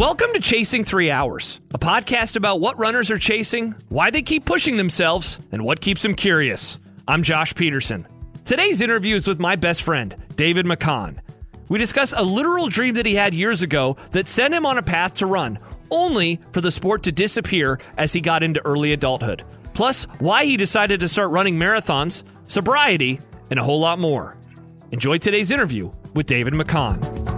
Welcome to Chasing Three Hours, a podcast about what runners are chasing, why they keep pushing themselves, and what keeps them curious. I'm Josh Peterson. Today's interview is with my best friend, David McCon. We discuss a literal dream that he had years ago that sent him on a path to run, only for the sport to disappear as he got into early adulthood. Plus, why he decided to start running marathons, sobriety, and a whole lot more. Enjoy today's interview with David McCon.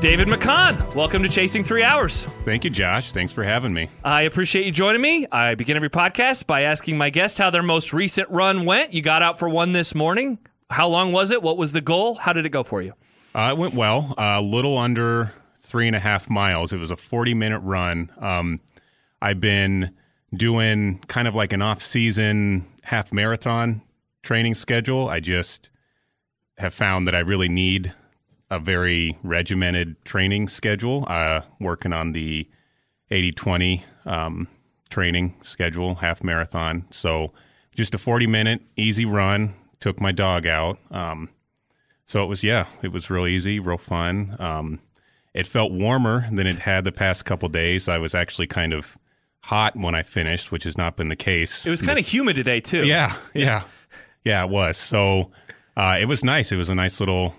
David McCon, welcome to Chasing Three Hours. Thank you, Josh. Thanks for having me. I appreciate you joining me. I begin every podcast by asking my guest how their most recent run went. You got out for one this morning. How long was it? What was the goal? How did it go for you? Uh, it went well. A little under three and a half miles. It was a 40 minute run. Um, I've been doing kind of like an off season half marathon training schedule. I just have found that I really need a very regimented training schedule, uh, working on the 80 20 um, training schedule, half marathon. So just a 40 minute easy run, took my dog out. Um, so it was, yeah, it was real easy, real fun. Um, it felt warmer than it had the past couple days. I was actually kind of hot when I finished, which has not been the case. It was kind of humid today, too. Yeah, yeah, yeah, it was. So uh, it was nice. It was a nice little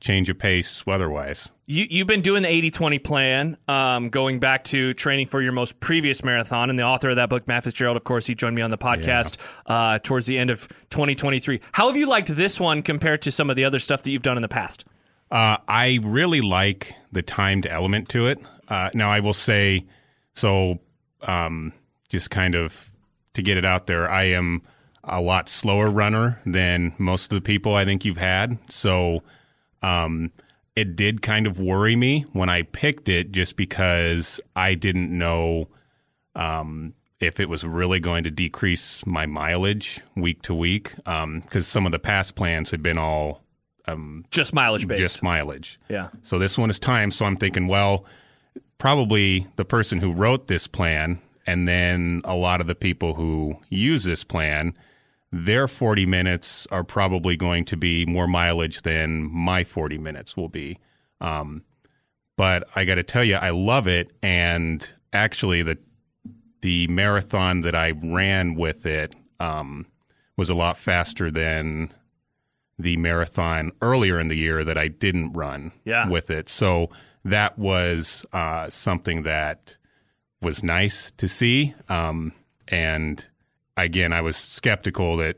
change of pace weather-wise. You, you've been doing the 80-20 plan, um, going back to training for your most previous marathon, and the author of that book, Matt Fitzgerald, of course, he joined me on the podcast yeah. uh, towards the end of 2023. How have you liked this one compared to some of the other stuff that you've done in the past? Uh, I really like the timed element to it. Uh, now, I will say, so um, just kind of to get it out there, I am a lot slower runner than most of the people I think you've had. So um, it did kind of worry me when I picked it just because I didn't know um, if it was really going to decrease my mileage week to week. Because um, some of the past plans had been all um, just mileage based. Just mileage. Yeah. So this one is time. So I'm thinking, well, probably the person who wrote this plan and then a lot of the people who use this plan their 40 minutes are probably going to be more mileage than my 40 minutes will be. Um, but I got to tell you, I love it. And actually, the the marathon that I ran with it um, was a lot faster than the marathon earlier in the year that I didn't run yeah. with it. So that was uh, something that was nice to see. Um, and again, I was skeptical that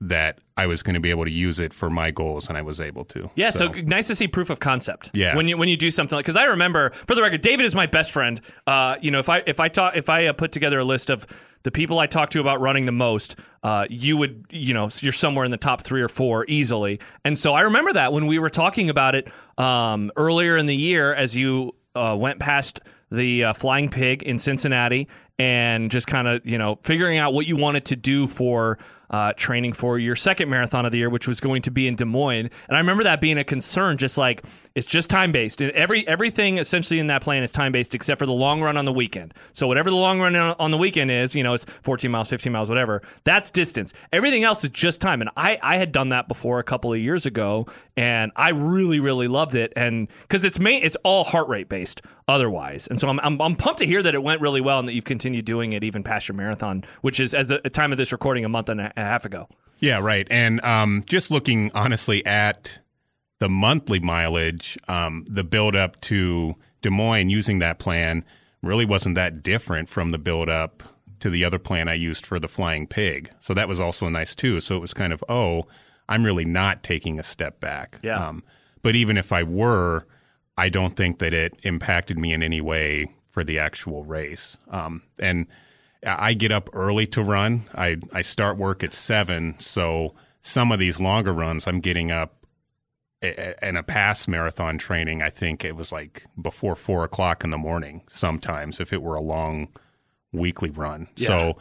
that I was going to be able to use it for my goals, and I was able to. Yeah, so, so nice to see proof of concept. Yeah, when you when you do something like because I remember for the record, David is my best friend. Uh, you know, if I if I talk if I uh, put together a list of the people I talk to about running the most, uh, you would you know you're somewhere in the top three or four easily. And so I remember that when we were talking about it um, earlier in the year, as you uh, went past the uh, Flying Pig in Cincinnati and just kind of you know figuring out what you wanted to do for uh, training for your second marathon of the year, which was going to be in Des Moines. And I remember that being a concern, just like it's just time based. And every everything essentially in that plan is time based, except for the long run on the weekend. So whatever the long run on the weekend is, you know, it's 14 miles, 15 miles, whatever. That's distance. Everything else is just time. And I I had done that before a couple of years ago, and I really really loved it. And because it's main, it's all heart rate based otherwise. And so I'm, I'm, I'm pumped to hear that it went really well and that you've continued doing it even past your marathon, which is as a, a time of this recording a month and a half ago. Yeah, right. And um, just looking honestly at the monthly mileage, um, the build up to Des Moines using that plan really wasn't that different from the build up to the other plan I used for the Flying Pig. So that was also nice too. So it was kind of, oh, I'm really not taking a step back. Yeah. Um, but even if I were, I don't think that it impacted me in any way for the actual race. Um, and I get up early to run. I, I start work at seven. So some of these longer runs, I'm getting up in a past marathon training. I think it was like before four o'clock in the morning sometimes if it were a long weekly run. Yeah. So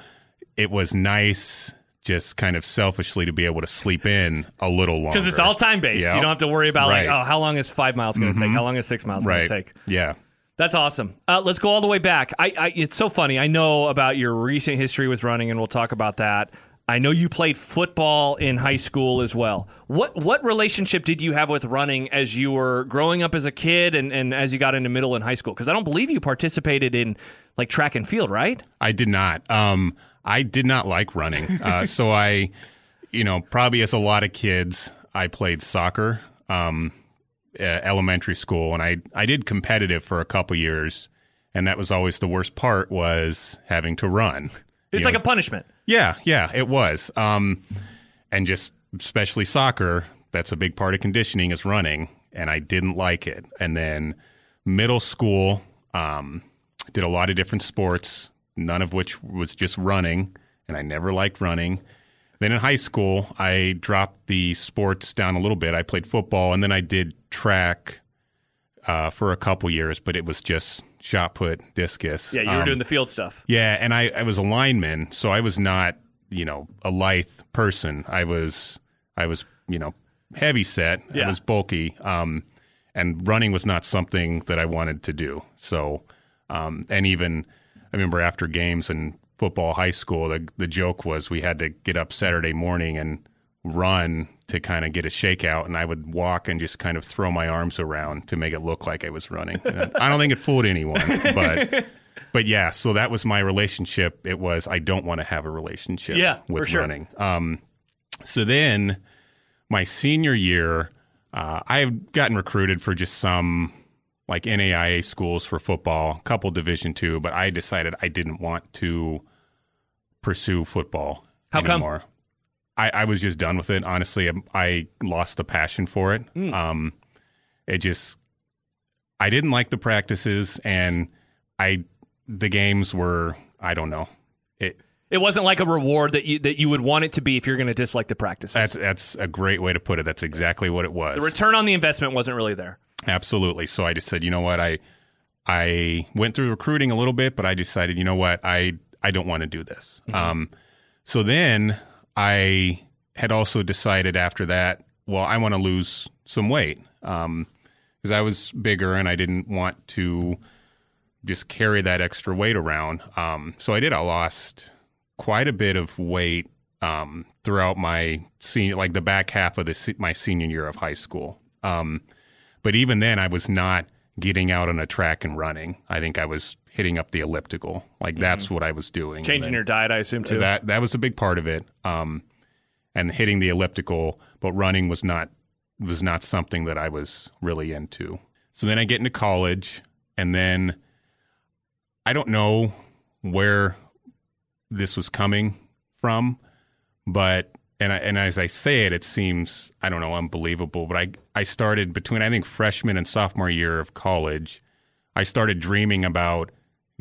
it was nice just kind of selfishly to be able to sleep in a little longer. Because it's all time based. Yep. You don't have to worry about right. like, oh, how long is five miles going to mm-hmm. take? How long is six miles right. going to take? Yeah. That's awesome. Uh, let's go all the way back. I, I, it's so funny. I know about your recent history with running, and we'll talk about that. I know you played football in high school as well. What what relationship did you have with running as you were growing up as a kid and, and as you got into middle and high school? Because I don't believe you participated in like track and field, right? I did not. Um, I did not like running. Uh, so I, you know, probably as a lot of kids, I played soccer, um, uh, elementary school, and I I did competitive for a couple years, and that was always the worst part was having to run. It's like know, a punishment. yeah, yeah, it was. Um, and just especially soccer, that's a big part of conditioning is running, and I didn't like it. And then middle school, um, did a lot of different sports, none of which was just running, and I never liked running. Then in high school, I dropped the sports down a little bit. I played football, and then I did track uh, for a couple years, but it was just shot put, discus. Yeah, you were Um, doing the field stuff. yeah, and I, I was a lineman, so I was not, you know, a lithe person. I was I was, you know, heavy set. Yeah. I was bulky. Um, and running was not something that I wanted to do. So um, and even I remember after games in football high school, the the joke was we had to get up Saturday morning and run to kind of get a shakeout and I would walk and just kind of throw my arms around to make it look like I was running. I don't think it fooled anyone, but but yeah, so that was my relationship. It was I don't want to have a relationship Yeah, with sure. running. Um, so then my senior year, uh, I've gotten recruited for just some like NAIA schools for football, a couple Division two, but I decided I didn't want to pursue football How come? anymore. I, I was just done with it. Honestly, I, I lost the passion for it. Hmm. Um, it just, I didn't like the practices, and I, the games were, I don't know. It, It wasn't like a reward that you that you would want it to be if you're going to dislike the practices. that's that's a great way to put it. That's exactly what it was. the return on the investment wasn't really there. Absolutely. So I just said, you know what, I I went through recruiting a little bit, but I decided, you know what, I I don't want to do this. Um, so then I had also decided after that, well, I want to lose some weight because I was bigger and I didn't want to just carry that extra weight around. Um, so I did. I lost quite a bit of weight um, throughout my senior, like the back half of the my senior year of high school. Um, but even then, I was not getting out on a track and running. I think I was hitting up the elliptical. Like that's what I was doing. Changing your diet, I assume too. That that was a big part of it. Um, and hitting the elliptical, but running was not was not something that I was really into. So then I get into college, and then I don't know where this was coming from, but and I, and as I say it, it seems I don't know unbelievable. But I I started between I think freshman and sophomore year of college, I started dreaming about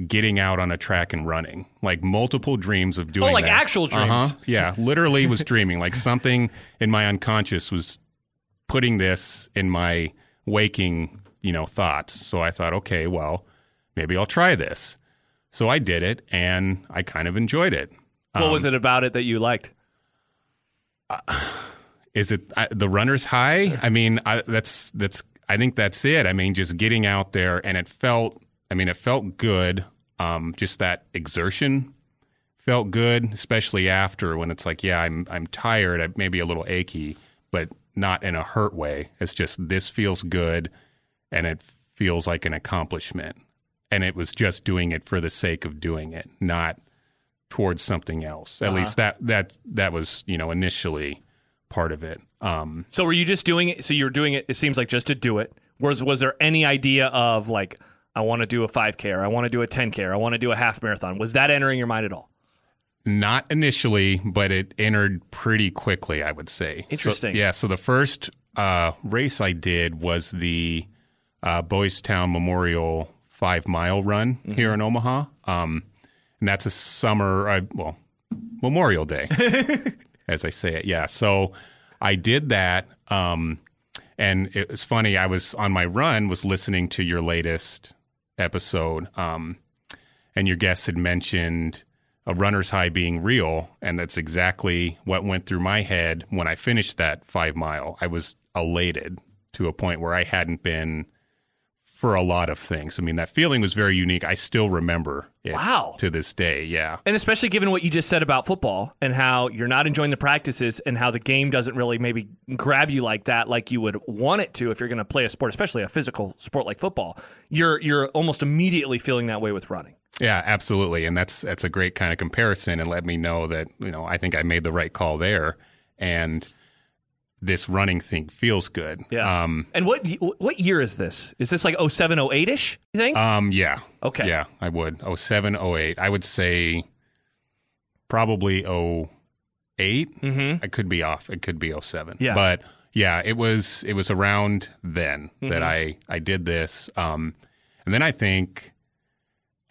getting out on a track and running, like multiple dreams of doing. Oh, like that. actual dreams. Uh-huh. Yeah, literally was dreaming. Like something in my unconscious was putting this in my waking, you know, thoughts. So I thought, okay, well, maybe I'll try this. So I did it, and I kind of enjoyed it. what was it about it that you liked? Is it uh, the runner's high? I mean, I, that's that's. I think that's it. I mean, just getting out there, and it felt. I mean, it felt good. Um, just that exertion felt good, especially after when it's like, yeah, I'm I'm tired, I maybe a little achy, but not in a hurt way. It's just this feels good, and it feels like an accomplishment. And it was just doing it for the sake of doing it, not towards something else. At least that that that was you know initially part of it. Um, So were you just doing it? So you're doing it. It seems like just to do it. Was was there any idea of like I want to do a 5K or I want to do a 10K or I want to do a half marathon? Was that entering your mind at all? Not initially, but it entered pretty quickly, I would say. So- Interesting. yeah. So the first uh, race I did was the uh, Boys Town Memorial Five Mile Run Mm-hmm. here in Omaha, um, and that's a summer, uh, well, Memorial Day, as I say it. Yeah. So I did that, um, and it was funny. I was on my run, was listening to your latest episode, um, and your guest had mentioned a runner's high being real, and that's exactly what went through my head when I finished that five mile. I was elated to a point where I hadn't been for a lot of things. I mean, that feeling was very unique. I still remember it Wow. to this day. Yeah. And especially given what you just said about football and how you're not enjoying the practices and how the game doesn't really maybe grab you like that, like you would want it to if you're going to play a sport, especially a physical sport like football. You're you're almost immediately feeling that way with running. Yeah, absolutely. And that's that's a great kind of comparison and let me know that, you know, I think I made the right call there and this running thing feels good. Yeah. Um and what what year is this? Is this like 07, 08 ish? You think? um yeah. Okay. Yeah, I would. 07, 08. I would say probably 8 mm-hmm. I could be off. It could be 07. Yeah. But yeah, it was it was around then that Mm-hmm. I I did this. Um and then I think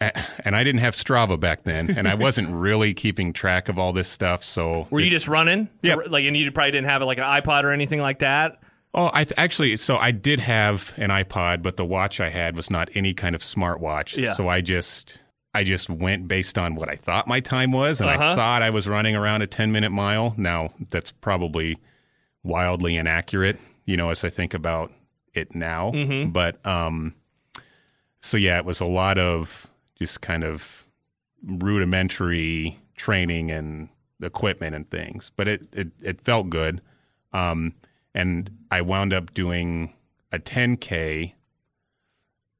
and I didn't have Strava back then and I wasn't really keeping track of all this stuff, so Were you just running? Yep. Like, and you probably didn't have like an iPod or anything like that. Oh, I th- actually, so I did have an iPod, but the watch I had was not any kind of smartwatch. Yeah. So I just, I just went based on what I thought my time was, and Uh-huh. I thought I was running around a ten minute mile. Now that's probably wildly inaccurate, you know, as I think about it now. Mm-hmm. But um, so yeah, it was a lot of just kind of rudimentary training and equipment and things, but it it, it felt good. Um, and I wound up doing a 10k.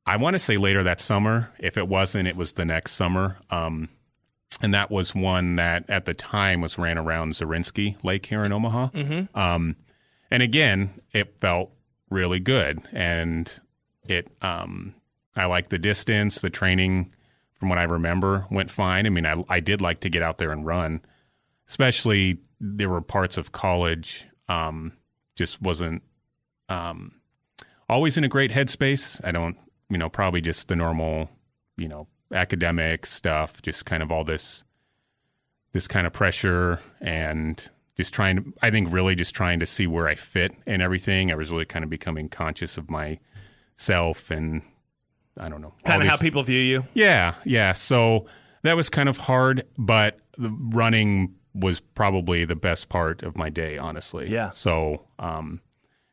I want to say later that summer. If it wasn't, it was the next summer. Um, and that was one that at the time was ran around Zorinsky Lake here in Omaha. Mm-hmm. Um, and again, it felt really good, and it um, I liked the distance, the training. From what I remember, went fine. I mean, I I did like to get out there and run, especially there were parts of college um, just wasn't um, always in a great headspace. I don't, you know, probably just the normal, you know, academic stuff, just kind of all this this kind of pressure and just trying to I think really just trying to see where I fit and everything. I was really kind of becoming conscious of myself and I don't know. Kind of how people view you. yeah, yeah. So that was kind of hard, but the running was probably the best part of my day, honestly. Yeah. So, um,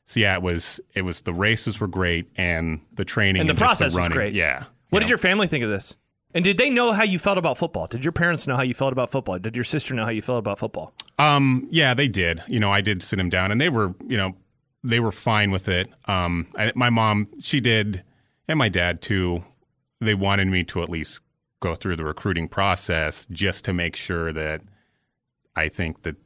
so yeah, it was. It was the races were great, and the training And the just process was running. great. Yeah. What you did know. your family think of this? And did they know how you felt about football? Did your parents know how you felt about football? Did your sister know how you felt about football? Um, yeah, they did. You know, I did sit them down, and they were, you know, they were fine with it. Um, I, my mom, she did, and my dad too. They wanted me to at least go through the recruiting process just to make sure that I think that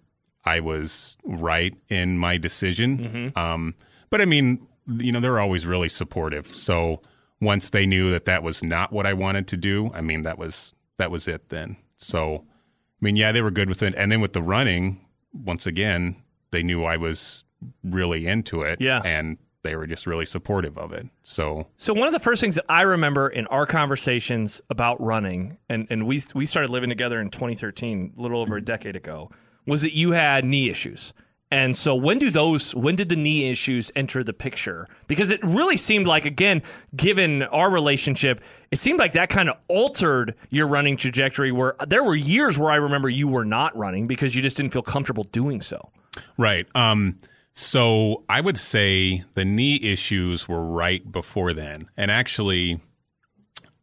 I was right in my decision. Um, but I mean, you know, they're always really supportive. So once they knew that that was not what I wanted to do, I mean, that was that was it then. So, I mean, yeah, they were good with it. And then with the running, once again, they knew I was really into it. Yeah. And they were just really supportive of it. So, So one of the first things that I remember in our conversations about running, and, and we we started living together in 2013, a little over a decade ago, was that you had knee issues. And so when do those when did the knee issues enter the picture? Because it really seemed like again, given our relationship, it seemed like that kind of altered your running trajectory where there were years where I remember you were not running because you just didn't feel comfortable doing so. right. Um, so I would say the knee issues were right before then. And actually,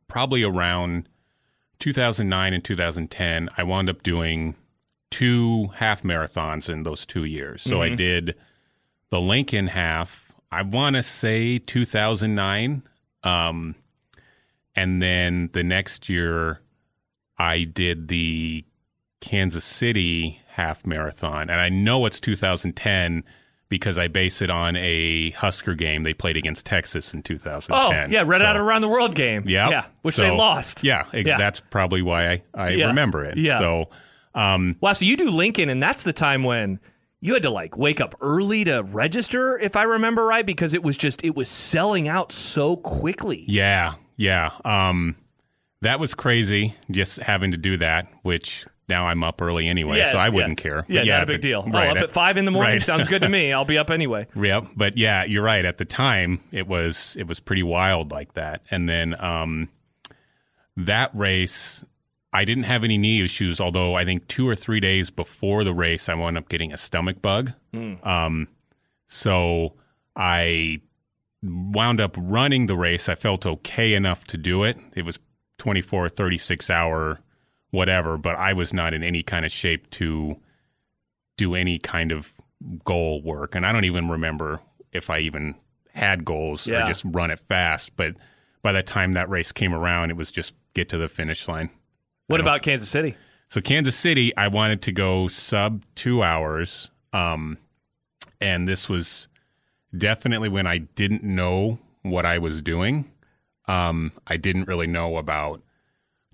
probably around 2009 and 2010, I wound up doing two half marathons in those two years. So I did the Lincoln half, I want to say 2009. Um, and then the next year, I did the Kansas City half marathon. And I know it's 2010 because I base it on a Husker game they played against Texas in 2010. Oh, yeah, read So- out around the world game. yeah. Yeah, which So- they lost. Yeah, ex- Yeah. that's probably why I, I Yeah. remember it. Yeah. So, um, Wow, so you do Lincoln, and that's the time when you had to like wake up early to register, if I remember right, because it was just it was selling out so quickly. yeah, yeah. Um, that was crazy just having to do that, which now I'm up early anyway, Yeah, so I wouldn't care. Yeah, But not a big the- deal. right, oh, up at- at five in the morning right. sounds good to me. I'll be up anyway. Yep, but yeah, you're right. At the time, it was it was pretty wild like that. And then um, that race, I didn't have any knee issues. Although I think two or three days before the race, I wound up getting a stomach bug. Um, so I wound up running the race. I felt okay enough to do it. It was 24, 36 hour, whatever, but I was not in any kind of shape to do any kind of goal work. And I don't even remember if I even had goals Yeah. or just run it fast. But by the time that race came around, it was just get to the finish line. What about Kansas City? So Kansas City, I wanted to go sub two hours, um, and this was definitely when I didn't know what I was doing. Um, I didn't really know about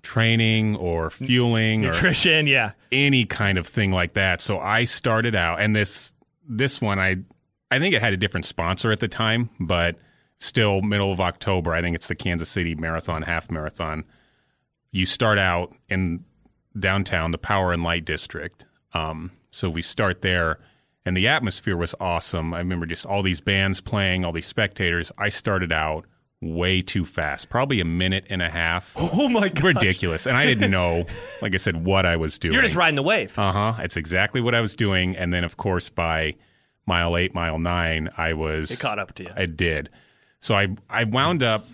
training or fueling or Nutrition, yeah. any kind of thing like that. So I started out, and this this one I I think it had a different sponsor at the time, but still middle of October. I think it's the Kansas City Marathon Half Marathon. You start out in downtown, the Power and Light District. Um, so we start there, and the atmosphere was awesome. I remember just all these bands playing, all these spectators. I started out way too fast, probably a minute and a half. Oh my god. Ridiculous. And I didn't know, like I said, what I was doing. You're just riding the wave. Uh huh. It's exactly what I was doing. And then, of course, by mile eight, mile nine, I was. It caught up to you. I did. So I I wound up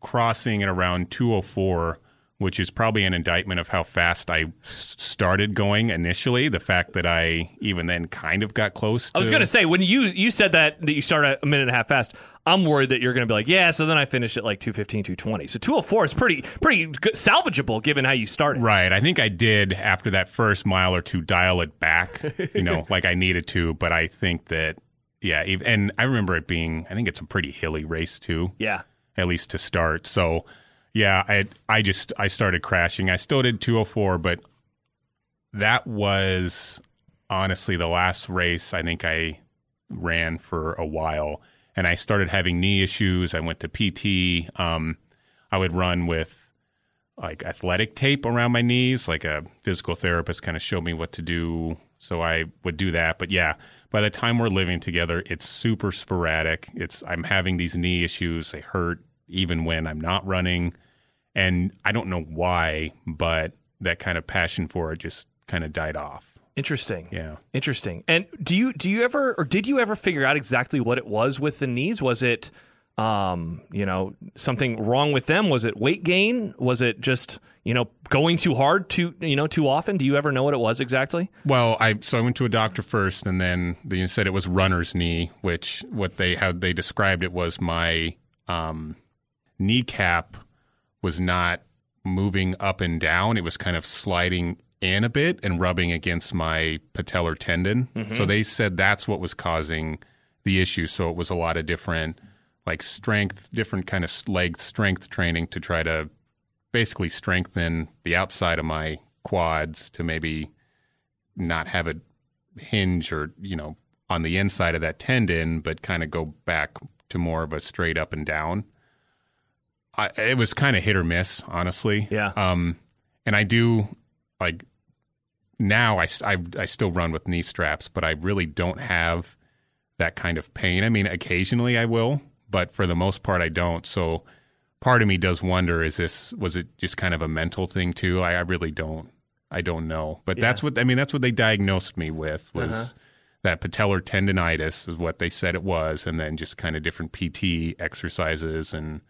crossing at around 204, which is probably an indictment of how fast I started going initially. The fact that I even then kind of got close. To, I was going to say when you you said that that you started a minute and a half fast, I'm worried that you're going to be like, yeah. So then I finished at like 215, 220. So 204 is pretty pretty good, salvageable given how you started. Right. I think I did after that first mile or two dial it back, you know, like I needed to. But I think that, yeah. And I remember it being, I think it's a pretty hilly race too, Yeah. at least to start. So, yeah, I, I just, I started crashing. I still did 204, but that was honestly the last race I think I ran for a while. And I started having knee issues. I went to PT. Um, I would run with like athletic tape around my knees, like a physical therapist kind of showed me what to do. So I would do that. But yeah, by the time we're living together, it's super sporadic. It's I'm having these knee issues. They hurt even when I'm not running. And I don't know why, but that kind of passion for it just kind of died off. Interesting. Yeah. Interesting. And do you do you ever or did you ever figure out exactly what it was with the knees? Was it um, you know, something wrong with them? Was it weight gain? Was it just, you know, going too hard too, you know, too often? Do you ever know what it was exactly? Well, I so I went to a doctor first, and then they said it was runner's knee, which what they how they described it was my um, kneecap was not moving up and down; it was kind of sliding in a bit and rubbing against my patellar tendon. Mm-hmm. So they said that's what was causing the issue. So it was a lot of different like strength, different kind of leg strength training to try to basically strengthen the outside of my quads to maybe not have it hinge or you know on the inside of that tendon, but kind of go back to more of a straight up and down. I, it was kind of hit or miss, honestly. Yeah. Um, and I do like now. I, I, I still run with knee straps, but I really don't have that kind of pain. I mean, occasionally I will, but for the most part, I don't. So part of me does wonder: is this was it just kind of a mental thing too? I, I really don't. I don't know, but that's what I mean. That's what they diagnosed me with was that patellar tendonitis is what they said it was, and then just kind of different PT exercises and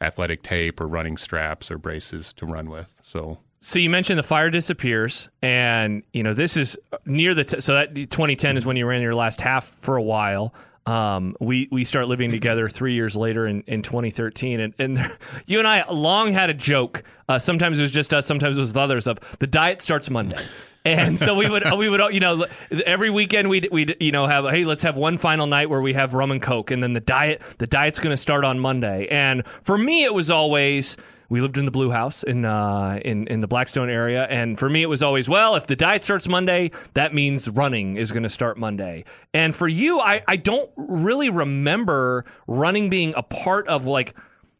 athletic tape or running straps or braces to run with. So So you mentioned the fire disappears, and you know this is near the t- so that 2010 is when you ran your last half for a while. Um, we we start living together three years later in, in 2013, and, and you and I long had a joke. Uh, sometimes it was just us, sometimes it was with others. Of the diet starts Monday. And so we would, we would, you know, every weekend we'd, we'd, you know, have, hey, let's have one final night where we have rum and coke, and then the diet, the diet's going to start on Monday. And for me, it was always, we lived in the Blue House in uh, in in the Blackstone area, and for me it was always well. If the diet starts Monday, that means running is going to start Monday. And for you, I I don't really remember running being a part of like.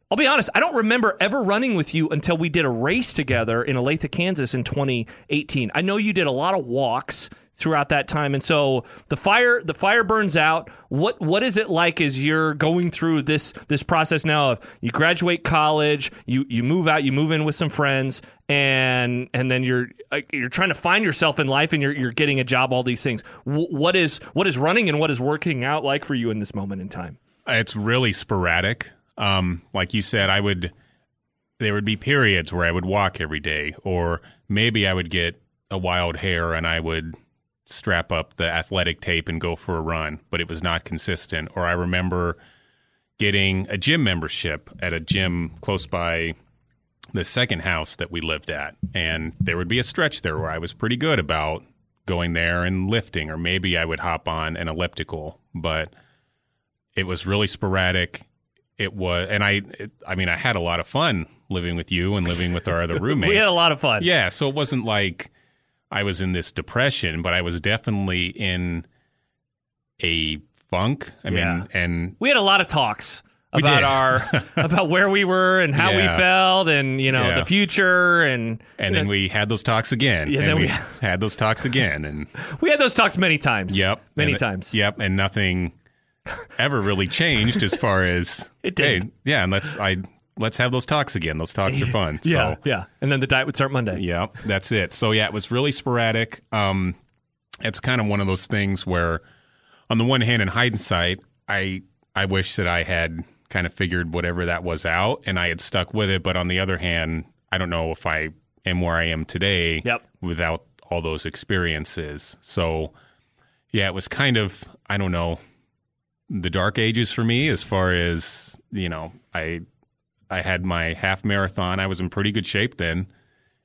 I'll be honest, I don't remember ever running with you until we did a race together in Olathe, Kansas in 2018. I know you did a lot of walks throughout that time. And so the fire the fire burns out. What what is it like as you're going through this this process now of you graduate college, you you move out, you move in with some friends and and then you're uh, you're trying to find yourself in life and you're you're getting a job all these things. Wh- what is what is running and what is working out like for you in this moment in time? It's really sporadic. Um, like you said, I would. There would be periods where I would walk every day, or maybe I would get a wild hair and I would strap up the athletic tape and go for a run, but it was not consistent. Or I remember getting a gym membership at a gym close by the second house that we lived at, and there would be a stretch there where I was pretty good about going there and lifting, or maybe I would hop on an elliptical, but it was really sporadic. It was, and I, it, I mean, I had a lot of fun living with you and living with our other roommates. we had a lot of fun. Yeah, so it wasn't like I was in this depression, but I was definitely in a funk. I Yeah. mean, and We had a lot of talks about our about where we were and how we felt and you know Yeah. the future and and then we had those talks again. Yeah, and then we, we- had those talks again, and we had those talks many times. yep, many and- times. Yep, and nothing ever really changed as far as It didn't. yeah, and let's I let's have those talks again. Those talks are fun. Yeah, So, yeah. And then the diet would start Monday. Yeah, that's it. So yeah, it was really sporadic. Um, it's kind of one of those things where, on the one hand, in hindsight, I I wish that I had kind of figured whatever that was out and I had stuck with it. But on the other hand, I don't know if I am where I am today Yep. without all those experiences. So yeah, it was kind of I don't know the dark ages for me as far as you know I I had my half marathon. I was in pretty good shape then,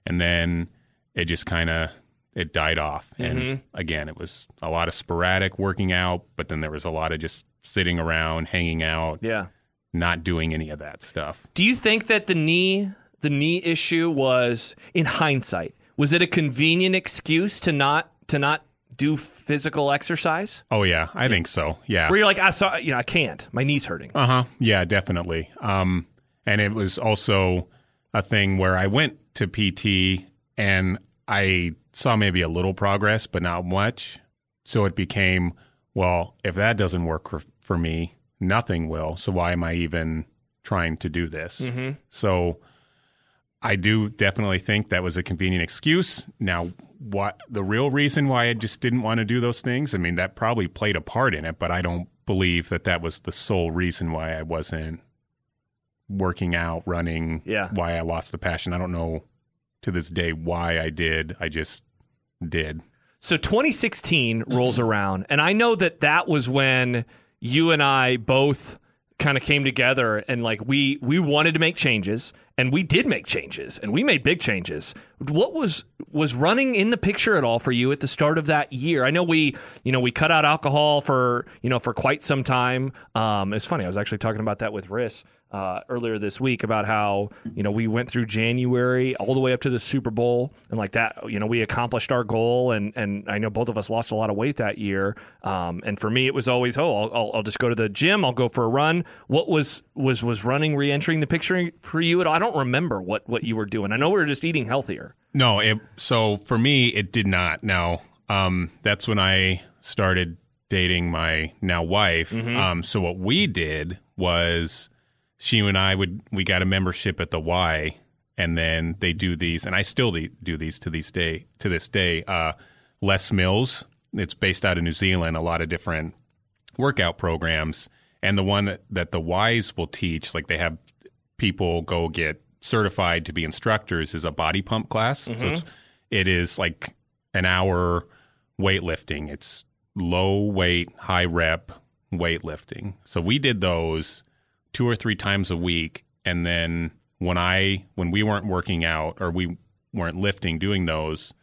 and then it just kind of it died off. And mm-hmm. again, it was a lot of sporadic working out, but then there was a lot of just sitting around, hanging out, Yeah. not doing any of that stuff. Do you think that the knee the knee issue was in hindsight was it a convenient excuse to not to not do physical exercise? Oh yeah, I think so. Yeah. Where you're like, I saw, you know, I can't. My knee's hurting. Uh huh. Yeah, definitely. Um, and it was also a thing where I went to PT and I saw maybe a little progress, but not much. So it became, well, if that doesn't work for, for me, nothing will. So why am I even trying to do this? So I do definitely think that was a convenient excuse. Now, what the real reason why I just didn't want to do those things? I mean, that probably played a part in it, but I don't believe that that was the sole reason why I wasn't working out, running, Yeah. why I lost the passion. I don't know to this day why I did. I just did. So 2016 rolls around, and I know that that was when you and I both kind of came together and like we we wanted to make changes and we did make changes and we made big changes. What was was running in the picture at all for you at the start of that year? I know we you know we cut out alcohol for you know for quite some time. Um it's funny i was actually talking about that with riss uh, earlier this week about how you know we went through January all the way up to the Super Bowl and like that you know we accomplished our goal and and I know both of us lost a lot of weight that year. Um, and for me it was always oh I'll, I'll, I'll just go to the gym. I'll go for a run. What was was was running re-entering the picture for you at all? I don't remember what what you were doing. I know we were just eating healthier. No, it, so for me, it did not. Now, um, that's when I started dating my now wife. Um, so what we did was she and I would we got a membership at the Y, and then they do these, and I still do these to this day. To this day, uh, Les Mills. It's based out of New Zealand. A lot of different workout programs, and the one that, that the Ys will teach, like they have people go get certified to be instructors, is a body pump class. So it's, it is like an hour weightlifting. It's low weight, high rep weightlifting. So we did those two or three times a week, and then when I when we weren't working out or we weren't lifting doing those,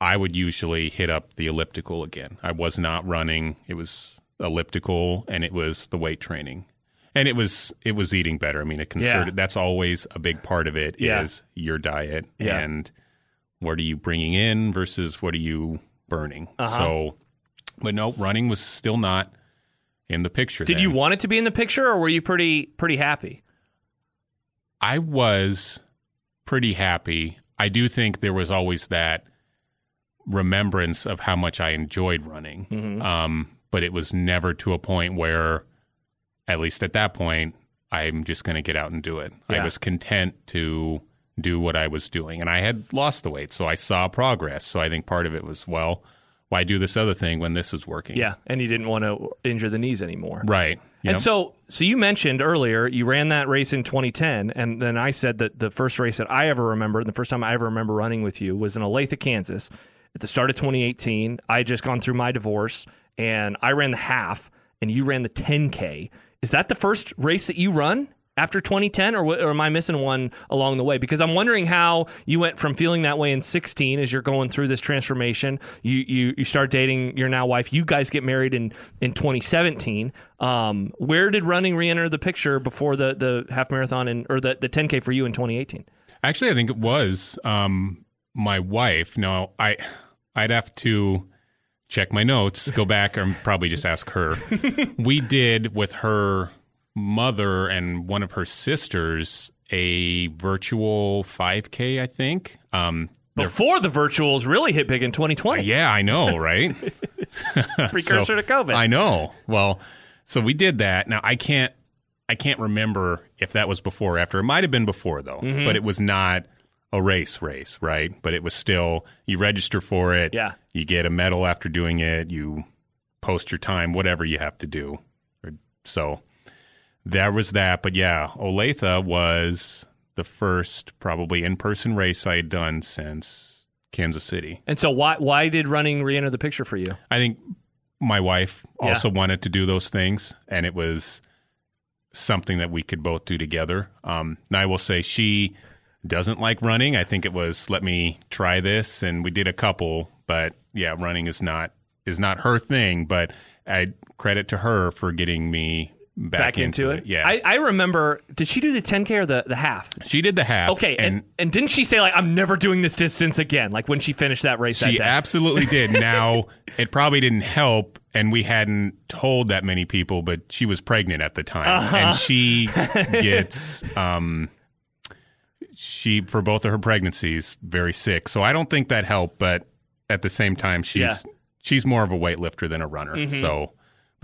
I would usually hit up the elliptical again. I was not running. It was elliptical and it was the weight training. And it was it was eating better. I mean, it concerted that's always a big part of it is Yeah. your diet Yeah. and what are you bringing in versus what are you burning. Uh-huh. So but no, running was still not in the picture. did then. you want it to be in the picture or were you pretty pretty happy I was pretty happy. I do think there was always that remembrance of how much I enjoyed running. Mm-hmm. Um, but it was never to a point where, at least at that point, I'm just going to get out and do it. I was content to do what I was doing. And I had lost the weight, so I saw progress. So I think part of it was, well, why do this other thing when this is working? yeah and you didn't want to injure the knees anymore Right. know? And so, so you mentioned earlier you ran that race in 2010, and then I said that the first race that I ever remember, and the first time I ever remember running with you, was in Olathe, Kansas, at the start of 2018. I had just gone through my divorce, and I ran the half, and you ran the 10k. Is that the first race that you run after 2010, or, or am I missing one along the way? Because I'm wondering how you went from feeling that way in 16 as you're going through this transformation. You you you start dating your now wife. You guys get married in in 2017. Um, where did running re-enter the picture before the the half marathon and or the the 10k for you in 2018? Actually, I think it was um, my wife. No, I I'd have to check my notes, go back, and probably just ask her. we did with her mother and one of her sisters a virtual 5K, I think. Um, Before the virtuals really hit big in 2020, yeah, I know, right? precursor So, to COVID. I know. Well, so we did that. Now I can't I can't remember if that was before or after. It might have been before though, Mm-hmm. but it was not a race race, right? But it was still you register for it. Yeah. You get a medal after doing it, you post your time, whatever you have to do. So there was that, but yeah, Olathe was the first probably in-person race I had done since Kansas City. and so why why did running re-enter the picture for you? I think my wife Yeah. also wanted to do those things, and it was something that we could both do together. Um, and I will say she doesn't like running. I think it was let me try this, and we did a couple, but yeah, running is not is not her thing. But I credit to her for getting me back, Back into, it. Yeah, I, I remember. Did she do the 10k or the the half? she did the half. Okay, and, and didn't she say like I'm never doing this distance again? Like when she finished that race that She day. absolutely did. Now, it probably didn't help, and we hadn't told that many people, but she was pregnant at the time, Uh-huh. and she gets um, she for both of her pregnancies very sick. So I don't think that helped, but at the same time, she's Yeah. Mm-hmm. she's more of a weightlifter than a runner. So,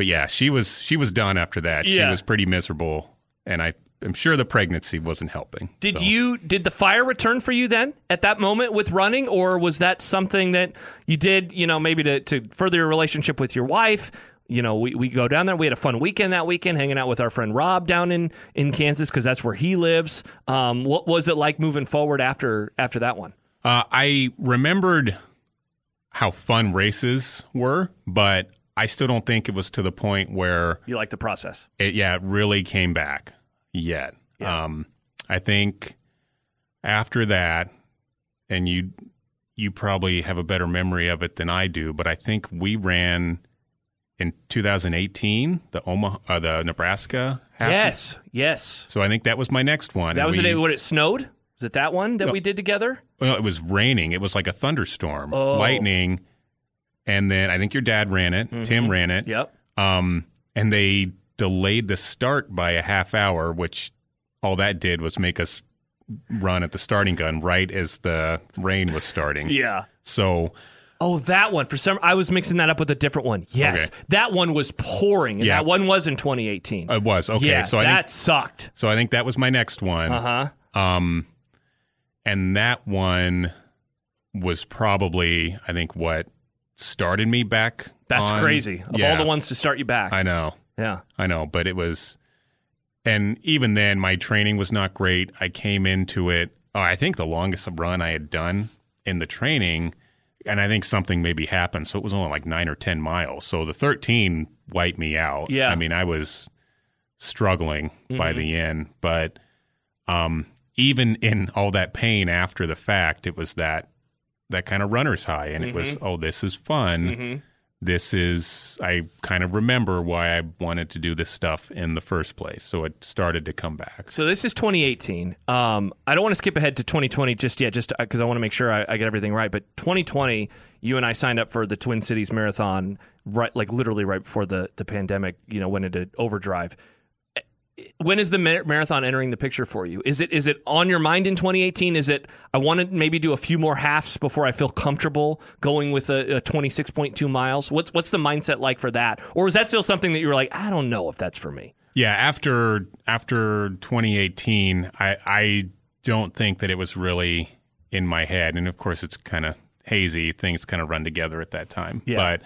but yeah, she was she was done after that. She was pretty miserable, and I. am sure the pregnancy wasn't helping. Did So- you did the fire return for you then at that moment with running, or was that something that you did, you know, maybe to, to further your relationship with your wife? You know, we, we go down there. We had a fun weekend that weekend, hanging out with our friend Rob down in, in Kansas because that's where he lives. Um, what was it like moving forward after after that one? Uh, I remembered how fun races were, but I still don't think it was to the point where You like the process? it, yeah, it really came back yet. Yeah. Um, I think after that, and you you probably have a better memory of it than I do, but I think we ran in 2018 the Omaha, uh, the Nebraska. half. Yes, yes. So I think that was my next one. That was the day when it snowed. Was it that one that we did together? Well, it was raining. It was like a thunderstorm, Oh. lightning, and then I think your dad ran it. Mm-hmm. Tim ran it. Yep. Um, and they delayed the start by a half hour, which all that did was make us run at the starting gun right as the rain was starting. Yeah. So Oh, that one. For some, I was mixing that up with a different one. Yes, Okay. that one was pouring, and Yeah. that one was in 2018. it was okay. yeah, so I that think sucked. so. I think that was my next one. Uh huh. Um, and that one was probably I think what started me back. That's on- crazy. Of yeah, all the ones to start you back. I know. yeah. I know, but it was, and even then, my training was not great. I came into it. Oh, I think the longest run I had done in the training, and I think something maybe happened. So it was only like nine or ten miles. So the thirteen wiped me out. Yeah. I mean, I was struggling by the end, but um, even in all that pain after the fact, it was that that kind of runner's high, and it was mm-hmm. oh, this is fun mm-hmm. this is I kind of remember why I wanted to do this stuff in the first place. So it started to come back. So this is 2018. Um, I don't want to skip ahead to 2020 just yet, just uh, because I want to make sure I, I get everything right. But 2020, you and I signed up for the Twin Cities Marathon, right, like literally right before the the pandemic, you know, went into overdrive. When is the marathon entering the picture for you? Is it is it on your mind in 2018? Is it I want to maybe do a few more halves before I feel comfortable going with a, a 26.2 miles? What's what's the mindset like for that? Or is that still something that you're like I don't know if that's for me? Yeah, after after 2018, I I don't think that it was really in my head, and of course it's kind of hazy. Things kind of run together at that time. Yeah. But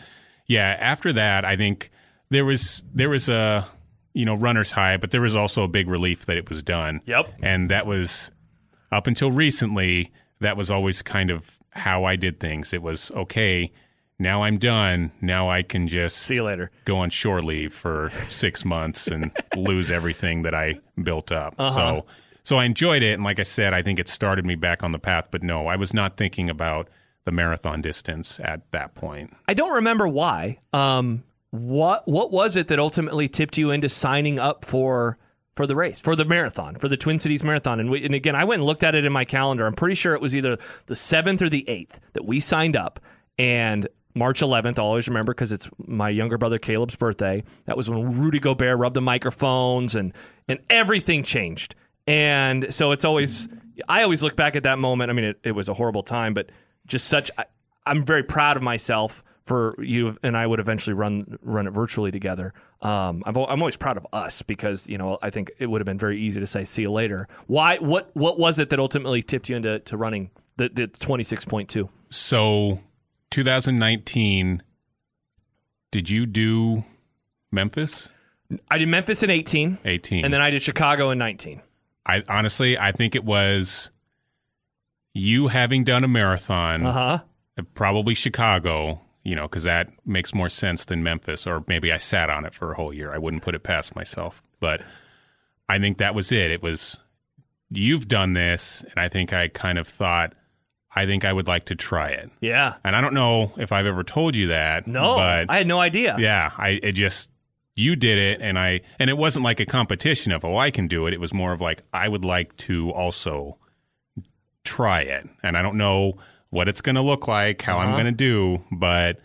yeah, after that, I think there was there was a you know, runner's high, but there was also a big relief that it was done. Yep. And that was up until recently, that was always kind of how I did things. It was okay, now I'm done. Now I can just See you later. go on shore leave for six months and lose everything that I built up. Uh-huh. So, so I enjoyed it, and like I said, I think it started me back on the path. But no, I was not thinking about the marathon distance at that point. I don't remember why. Um, what what was it that ultimately tipped you into signing up for for the race, for the marathon, for the Twin Cities Marathon? And, we, and again, I went and looked at it in my calendar. I'm pretty sure it was either the seventh or the eighth that we signed up, and March 11th, I'll always remember because it's my younger brother Caleb's birthday. That was when Rudy Gobert rubbed the microphones and and everything changed. And so it's always I always look back at that moment. I mean, it, it was a horrible time, but just such. I, I'm very proud of myself for you and I would eventually run run it virtually together. Um, I'm, I'm always proud of us because you know I think it would have been very easy to say see you later. Why? What? What was it that ultimately tipped you into to running the the 26.2? So, 2019, did you do Memphis? I did Memphis in 18, 18. and then I did Chicago in 19. I honestly, I think it was you having done a marathon, Uh huh. probably Chicago, you know, because that makes more sense than Memphis, or maybe I sat on it for a whole year. I wouldn't put it past myself. But I think that was it. It was, you've done this, and I think I kind of thought, I think I would like to try it. Yeah. And I don't know if I've ever told you that. No, but I had no idea. yeah, I it just you did it, and I and it wasn't like a competition of oh I can do it. It was more of like I would like to also try it, and I don't know what it's going to look like, how I'm Uh-huh. going to do, but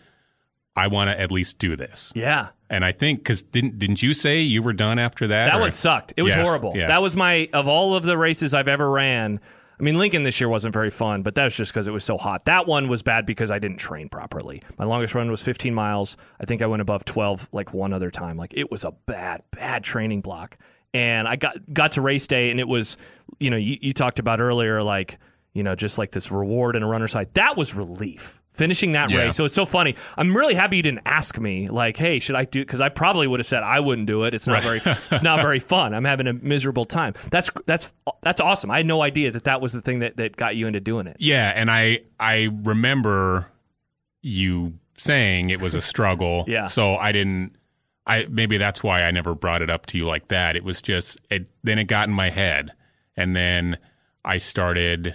I want to at least do this. Yeah. And I think because didn't didn't you say you were done after that? That or- one sucked. It was Yeah, horrible. yeah. That was my of all of the races I've ever ran. I mean, Lincoln this year wasn't very fun, but that was just because it was so hot. That one was bad because I didn't train properly. My longest run was 15 miles. I think I went above 12 like one other time. Like it was a bad, bad training block. And I got got to race day, and it was, you know, you, you talked about earlier, like you know, just like this reward and a runner's high. That was relief. Finishing that Yeah. race. So it's so funny. I'm really happy you didn't ask me, like, hey, should I do? Because I probably would have said I wouldn't do it. It's not very, it's not very fun. I'm having a miserable time. That's that's that's awesome. I had no idea that that was the thing that, that got you into doing it. Yeah, and I I remember you saying it was a struggle. Yeah. So I didn't I maybe that's why I never brought it up to you like that. It was just it then it got in my head and then I started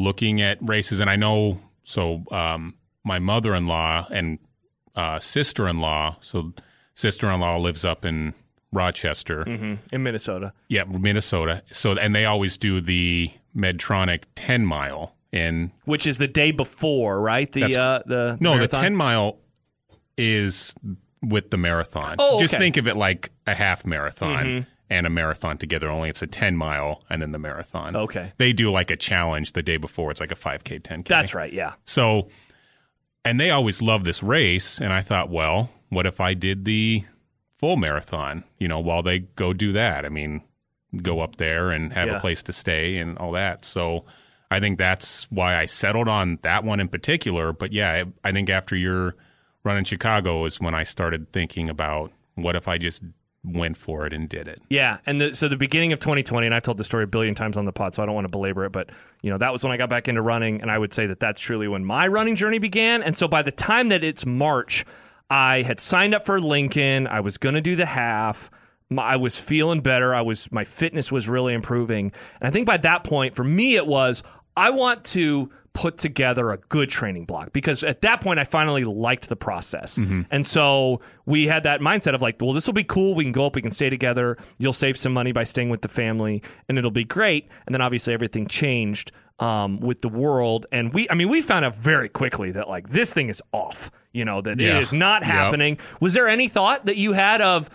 looking at races and I know so um my mother-in-law and uh sister-in-law, so sister-in-law lives up in Rochester. in Minnesota. Yeah, Minnesota. So and they always do the Medtronic 10 mile in Which is the day before, right? The uh, the No, marathon? the 10 mile is with the marathon. Oh, Just think of it like a half marathon Mm-hmm. And a marathon together, only it's a 10 mile and then the marathon. Okay. They do like a challenge the day before. It's like a 5K, 10K. That's right. Yeah. So, and they always love this race. And I thought, well, what if I did the full marathon, you know, while they go do that? I mean, go up there and have Yeah. a place to stay and all that. So I think that's why I settled on that one in particular. But yeah, I I think after your run in Chicago is when I started thinking about what if I just went for it and did it. Yeah, and the, so the beginning of 2020, and I've told the story a billion times on the pod, so I don't want to belabor it, but you know that was when I got back into running, and I would say that that's truly when my running journey began. And so by the time that it's March, I had signed up for Lincoln. I was going to do the half. My, I was feeling better. I was my fitness was really improving, and I think by that point, for me, it was I want to put together a good training block because at that point I finally liked the process. And so we had that mindset of like, well, this will be cool. We can go up, we can stay together. You'll save some money by staying with the family and it'll be great. And then obviously everything changed um, with the world. And we, I mean, we found out very quickly that like this thing is off, you know, that Yeah. it is not Yep. happening. Was there any thought that you had of,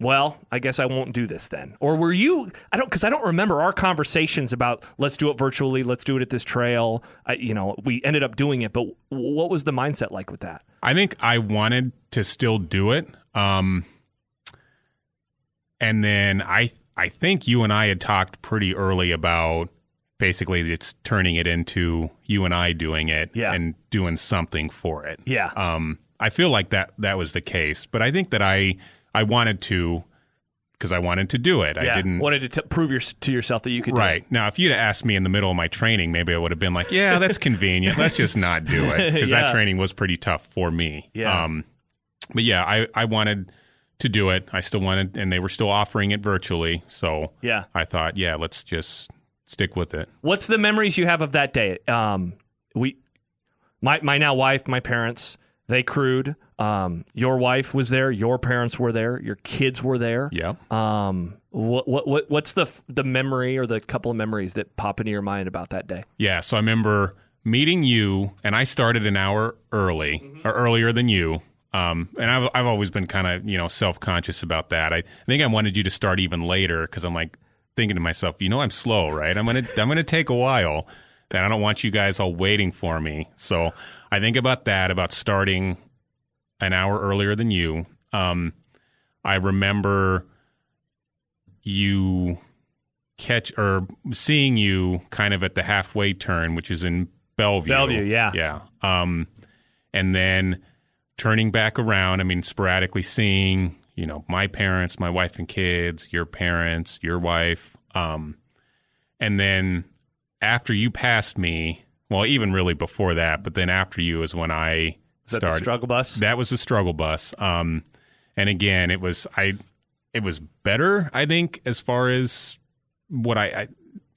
well, I guess I won't do this then. Or were you? I don't because I don't remember our conversations about let's do it virtually, let's do it at this trail. I, you know, we ended up doing it, but what was the mindset like with that? I think I wanted to still do it. Um, and then I I think you and I had talked pretty early about basically it's turning it into you and I doing it Yeah. and doing something for it. Yeah, Um, I feel like that that was the case, but I think that I I wanted to because I wanted to do it. yeah. I didn't. wanted to t- prove your, to yourself that you could. do. Right. Now, if you'd asked me in the middle of my training, maybe I would have been like, yeah, that's convenient. Let's just not do it. Because Yeah. that training was pretty tough for me. Yeah. Um, but yeah, I, I wanted to do it. I still wanted, and they were still offering it virtually. So Yeah. I thought, yeah, let's just stick with it. What's the memories you have of that day? Um, we, my my now wife, my parents, they crewed. Um, your wife was there. Your parents were there. Your kids were there. Yeah. Um, what what what what's the the memory or the couple of memories that pop into your mind about that day? Yeah. So I remember meeting you, and I started an hour early or earlier than you. Um, and I've, I've always been kind of, you know, self conscious about that. I, I think I wanted you to start even later because I'm like thinking to myself, you know, I'm slow, right? I'm going to, I'm going to take a while and I don't want you guys all waiting for me. So I think about that, about starting an hour earlier than you. Um, I remember you catch or seeing you kind of at the halfway turn, which is in Bellevue. Bellevue, yeah. Yeah. Um, and then turning back around, I mean, sporadically seeing, you know, my parents, my wife and kids, your parents, your wife. Um, and then after you passed me, well, even really before that, but then after you is when I that the started. struggle bus? That was the struggle bus. Um, and again, it was I. It was better, I think, as far as what I, I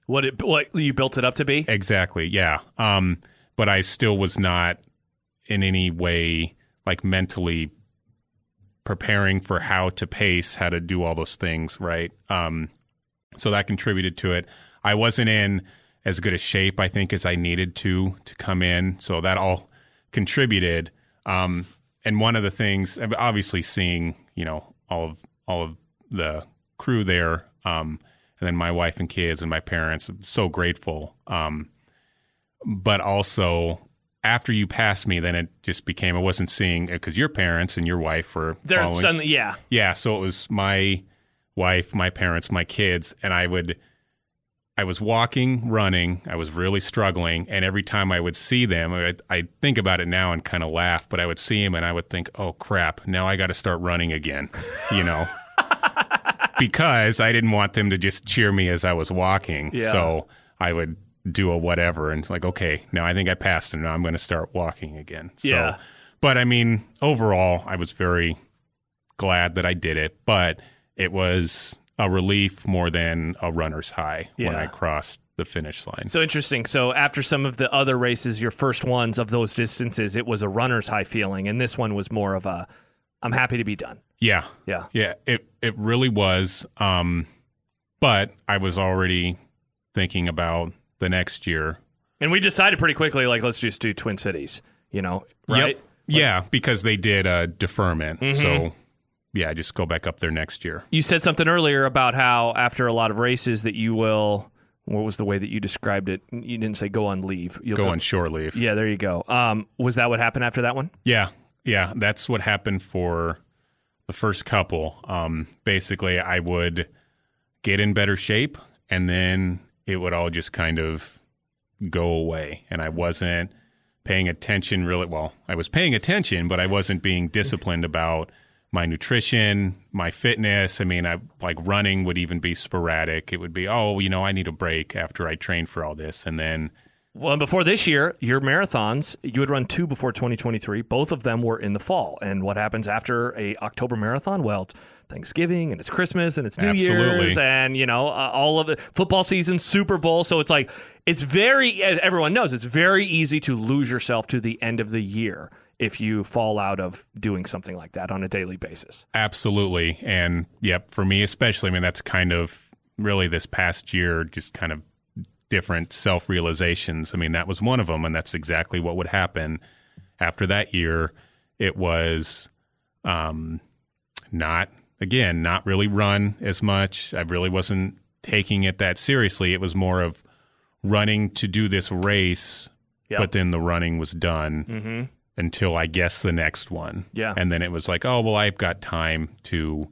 what it what you built it up to be? exactly, yeah. Um, but I still was not in any way like mentally preparing for how to pace, how to do all those things, right? Um, so that contributed to it. I wasn't in as good a shape, I think, as I needed to to come in. So that all contributed. Um, and one of the things, obviously, seeing you know all of all of the crew there, um, and then my wife and kids and my parents, I'm so grateful. Um, but also after you passed me, then it just became I wasn't seeing because your parents and your wife were They're suddenly yeah. Yeah, so it was my wife, my parents, my kids, and I would I was walking, running, I was really struggling, and every time I would see them, I, I think about it now and kind of laugh, but I would see them and I would think, "Oh crap, now I got to start running again." You know. because I didn't want them to just cheer me as I was walking. Yeah. So I would do a whatever and like, okay, now I think I passed and now I'm going to start walking again. So, Yeah. but I mean, overall, I was very glad that I did it, but it was a relief more than a runner's high when I crossed the finish line. So interesting. So after some of the other races, your first ones of those distances, it was a runner's high feeling, and this one was more of a I'm happy to be done. yeah. Yeah. Yeah, it it really was. Um, but I was already thinking about the next year And we decided pretty quickly, like, let's just do Twin Cities, you know, right? Yep. Yeah, because they did a deferment. Mm-hmm. So, yeah, just go back up there next year. You said something earlier about how after a lot of races that you will, what was the way that you described it? You didn't say go on leave. You'll Go on shore leave. Yeah, there you go. Um, was that what happened after that one? Yeah, yeah, that's what happened for the first couple. Um, basically, I would get in better shape, and then it would all just kind of go away, and I wasn't paying attention really. Well, I was paying attention, but I wasn't being disciplined about my nutrition, my fitness. I mean, I like running would even be sporadic. It would be, oh, you know, I need a break after I train for all this, and then Well, before this year, your marathons, you had run two before 2023. Both of them were in the fall. And what happens after a October marathon? Well, it's Thanksgiving and it's Christmas and it's New Absolutely. Year's and you know uh, all of it. Football season, Super Bowl. So it's like it's very. Everyone knows, it's very easy to lose yourself to the end of the year if you fall out of doing something like that on a daily basis. Absolutely. And yep, for me especially, I mean, that's kind of really this past year, just kind of different self realizations. I mean, that was one of them. And that's exactly what would happen after that year. It was um, not, again, not really run as much. I really wasn't taking it that seriously. It was more of running to do this race, Yep. but then the running was done until I guess the next one. Yeah. And then it was like, oh, well, I've got time to,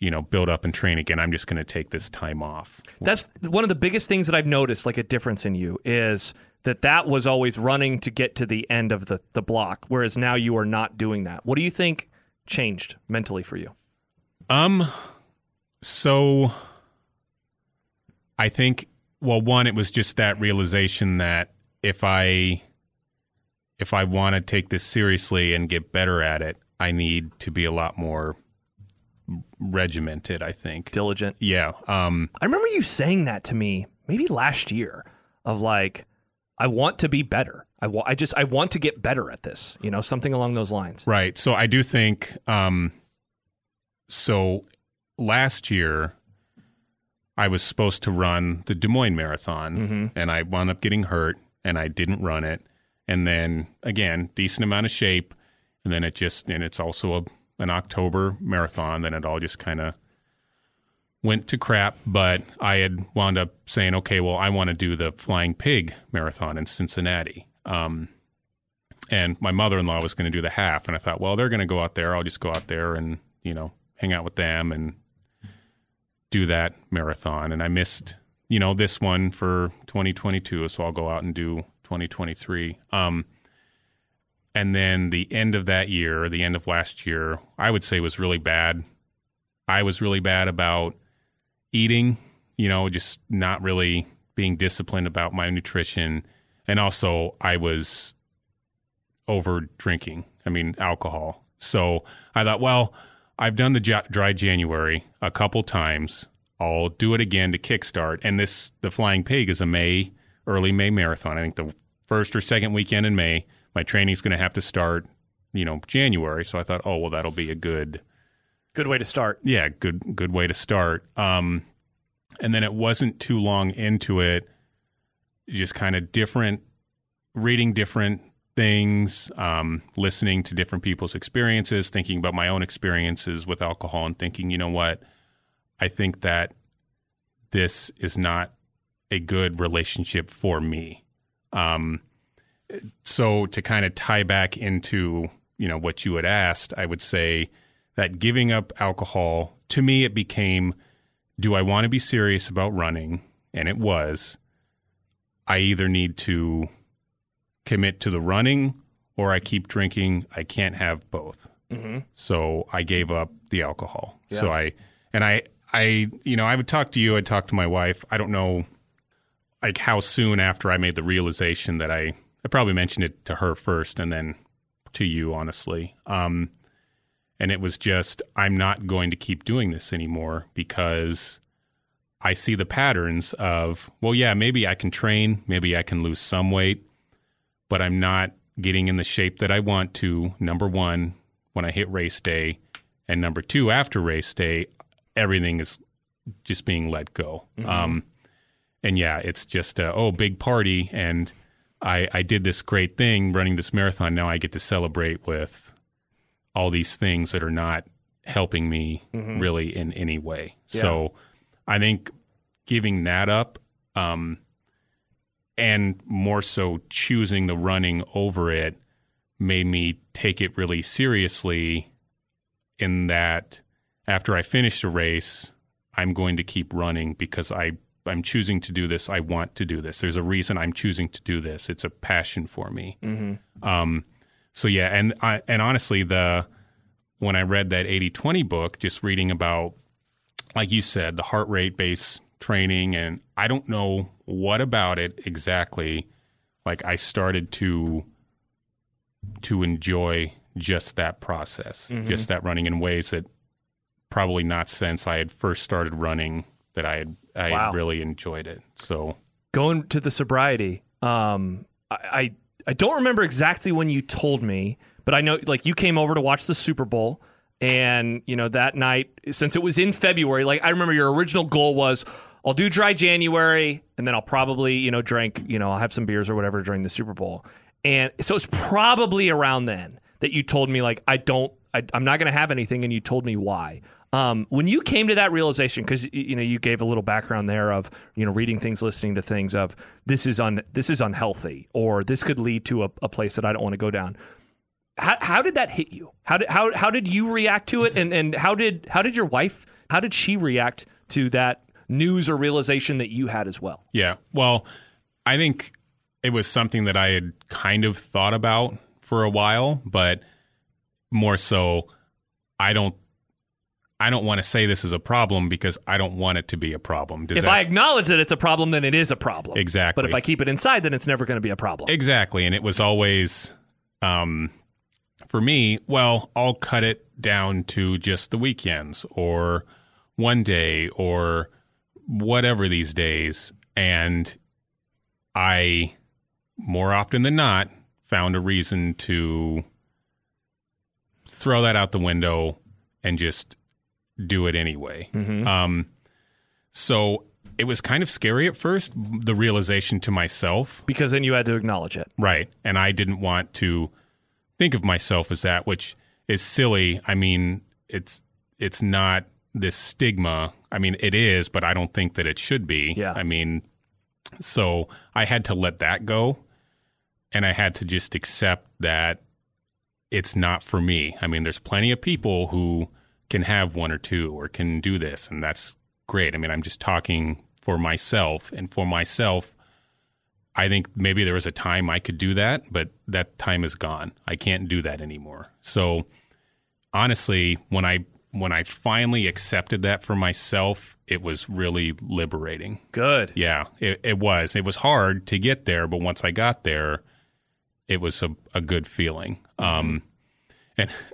you know, build up and train again. I'm just going to take this time off. That's one of the biggest things that I've noticed, like a difference in you, is that that was always running to get to the end of the, the block, whereas now you are not doing that. What do you think changed mentally for you? Um, So I think well one it was just that realization that if I if I want to take this seriously and get better at it, I need to be a lot more regimented, I think. Diligent. Yeah. Um I remember you saying that to me maybe last year of like, I want to be better. I, wa- I just I want to get better at this. You know, something along those lines. Right. So I do think um so last year I was supposed to run the Des Moines Marathon and I wound up getting hurt and I didn't run it. And then again, decent amount of shape and then it just and it's also a an October marathon then it all just kind of went to crap, but I had wound up saying, okay, well, I want to do the Flying Pig Marathon in Cincinnati. Um, and my mother-in-law was going to do the half, and I thought, well, they're going to go out there. I'll just go out there and you know hang out with them and do that marathon. And I missed, you know, this one for 2022, so I'll go out and do 2023. Um, and then the end of that year, the end of last year, I would say was really bad. I was really bad about eating, you know, just not really being disciplined about my nutrition. And also, I was over drinking, I mean, alcohol. So I thought, well, I've done the dry January a couple times. I'll do it again to kickstart. And this, the Flying Pig is a May, early May marathon. I think the first or second weekend in May. My training's going to have to start, you know, January. So I thought, oh, well, that'll be a good, Good way to start. yeah, good good way to start. Um, and then it wasn't too long into it, just kind of different, reading different things, um, listening to different people's experiences, thinking about my own experiences with alcohol, and thinking, you know what, I think that this is not a good relationship for me. Um, so to kind of tie back into you know what you had asked, I would say that giving up alcohol to me it became do I want to be serious about running? And it was. I either need to commit to the running or I keep drinking. I can't have both. So I gave up the alcohol. So I and I I you know I would talk to you. I'd talk to my wife. I don't know like how soon after I made the realization that I I probably mentioned it to her first and then to you honestly. Um, and it was just I'm not going to keep doing this anymore because I see the patterns of well yeah maybe I can train maybe I can lose some weight but I'm not getting in the shape that I want to number 1 when I hit race day and number 2 after race day everything is just being let go um, and yeah it's just uh, oh big party. And I, I did this great thing running this marathon. Now I get to celebrate with all these things that are not helping me really in any way. So I think giving that up um, and more so choosing the running over it made me take it really seriously in that after I finish the race, I'm going to keep running because I I'm choosing to do this. I want to do this. There's a reason I'm choosing to do this. It's a passion for me. Um, so yeah, and I, and honestly, the when I read that 80-20 book, just reading about, like you said, the heart rate based training, and I don't know what about it exactly. Like I started to to enjoy just that process, just that running in ways that probably not since I had first started running that I had I Wow. had really enjoyed it. So going to the sobriety um I, I i don't remember exactly when you told me but i know like you came over to watch the super bowl and you know that night since it was in february like i remember your original goal was i'll do dry january and then i'll probably you know drink you know i'll have some beers or whatever during the super bowl and so it's probably around then that you told me like i don't I, i'm not going to have anything and you told me why um, when you came to that realization, because you know you gave a little background there of you know reading things, listening to things of this is un this is unhealthy, or this could lead to a, a place that I don't want to go down. How, how did that hit you? How did how how did you react to it, and and how did how did your wife how did she react to that news or realization that you had as well? Yeah. Well, I think it was something that I had kind of thought about for a while, but more so, I don't. I don't want to say this is a problem because I don't want it to be a problem. Does If that- I acknowledge that it's a problem, then it is a problem. Exactly. But if I keep it inside, then it's never going to be a problem. Exactly. And it was always, um, for me, well, I'll cut it down to just the weekends or one day or whatever these days. And I, more often than not, found a reason to throw that out the window and just do it anyway. Um, so it was kind of scary at first, the realization to myself because then you had to acknowledge it. Right. And I didn't want to think of myself as that, which is silly. I mean, it's it's not this stigma. I mean, it is, but I don't think that it should be. Yeah. I mean, so I had to let that go and I had to just accept that it's not for me. I mean, there's plenty of people who can have one or two or can do this and that's great. I mean, I'm just talking for myself and for myself I think maybe there was a time I could do that, but that time is gone. I can't do that anymore. So honestly, when I when I finally accepted that for myself, it was really liberating. Good. Yeah, it, it was. It was hard to get there, but once I got there, it was a, a good feeling. Um,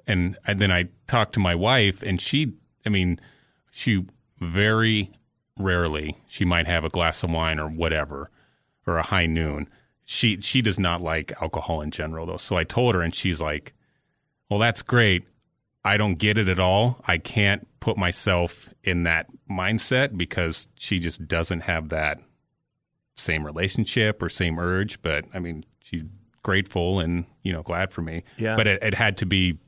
and, and then I talked to my wife, and she, I mean, she very rarely she might have a glass of wine or whatever, or a high noon. She she does not like alcohol in general, though. So I told her, and she's like, "Well, that's great. I don't get it at all. I can't put myself in that mindset because she just doesn't have that same relationship or same urge. But I mean, she's grateful and you know glad for me. Yeah. But it, it had to be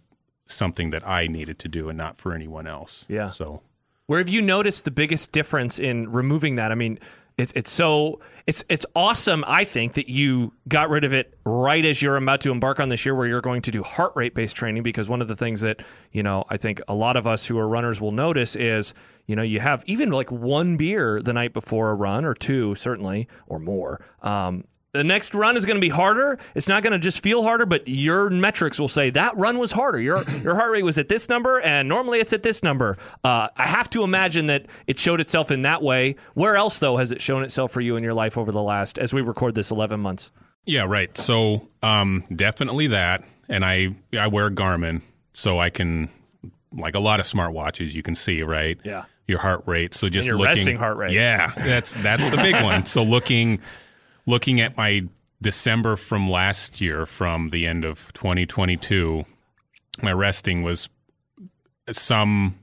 something that I needed to do and not for anyone else. Yeah. So Where have you noticed the biggest difference in removing that? I mean, it's it's so it's it's awesome. I think that you got rid of it right as you're about to embark on this year, where you're going to do heart rate based training. Because one of the things that you know, I think a lot of us who are runners will notice is you know you have even like one beer the night before a run or two certainly or more. Um, the next run is going to be harder. It's not going to just feel harder, but your metrics will say that run was harder. Your your heart rate was at this number, and normally it's at this number. Uh, I have to imagine that it showed itself in that way. Where else, though, has it shown itself for you in your life over the last, as we record this, eleven months? Yeah, right. So um, definitely that, and I I wear Garmin, so I can like a lot of smartwatches. You can see right. Yeah. Your heart rate. So just your looking, resting heart rate. Yeah, that's that's the big one. So looking looking at my December from last year, from the end of 2022, my resting was some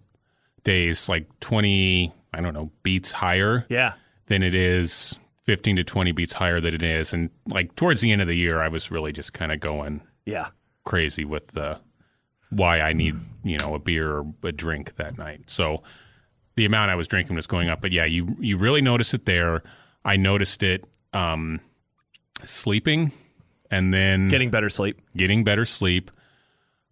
days like 20. I don't know beats higher Yeah, than it is 15 to 20 beats higher than it is. And like towards the end of the year i was really just kind of going yeah, crazy with the why i need you know a beer or a drink that night. So the amount i was drinking was going up but yeah you you really notice it there. I noticed it um sleeping and then getting better sleep. getting better sleep.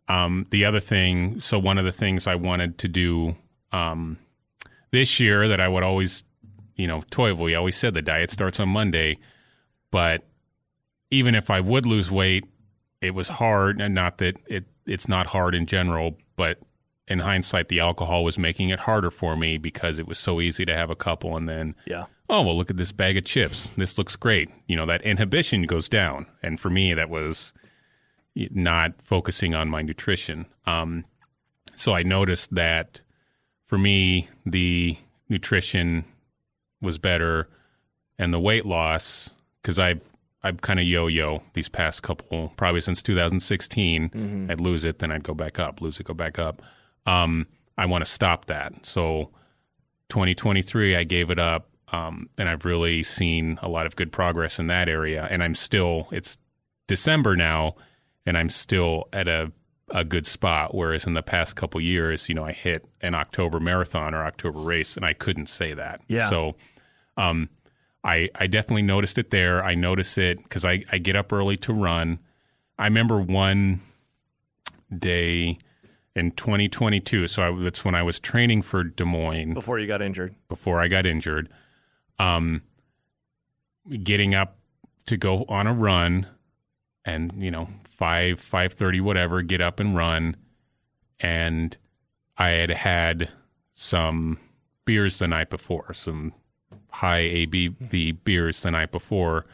Um, the other thing, so one of the things I wanted to do um, this year that I would always, you know, toy we always said the diet starts on Monday, but even if I would lose weight, it was hard, and not that it it's not hard in general, but in hindsight, the alcohol was making it harder for me because it was so easy to have a couple and then. Yeah, oh well look at this bag of chips. This looks great. You know that inhibition goes down. And for me that was not focusing on my nutrition. Um, so i noticed that for me the nutrition was better and the weight loss because i i've kind of yo-yo these past couple probably since 2016 i'd lose it then i'd go back up lose it go back up um, i want to stop that. So 2023 i gave it up um, and i've really seen a lot of good progress in that area. And i'm still it's december now and i'm still at a, a good spot. Whereas in the past couple years you know i hit an october marathon or october race and i couldn't say that. Yeah. so um, I, I definitely noticed it there. I notice it because I, I get up early to run. I remember one day in 2022 so I, that's when i was training for des moines before you got injured. before I got injured. Um, getting up to go on a run, and you know five five thirty whatever, get up and run, and I had had some beers the night before, some high ABV beers the night before.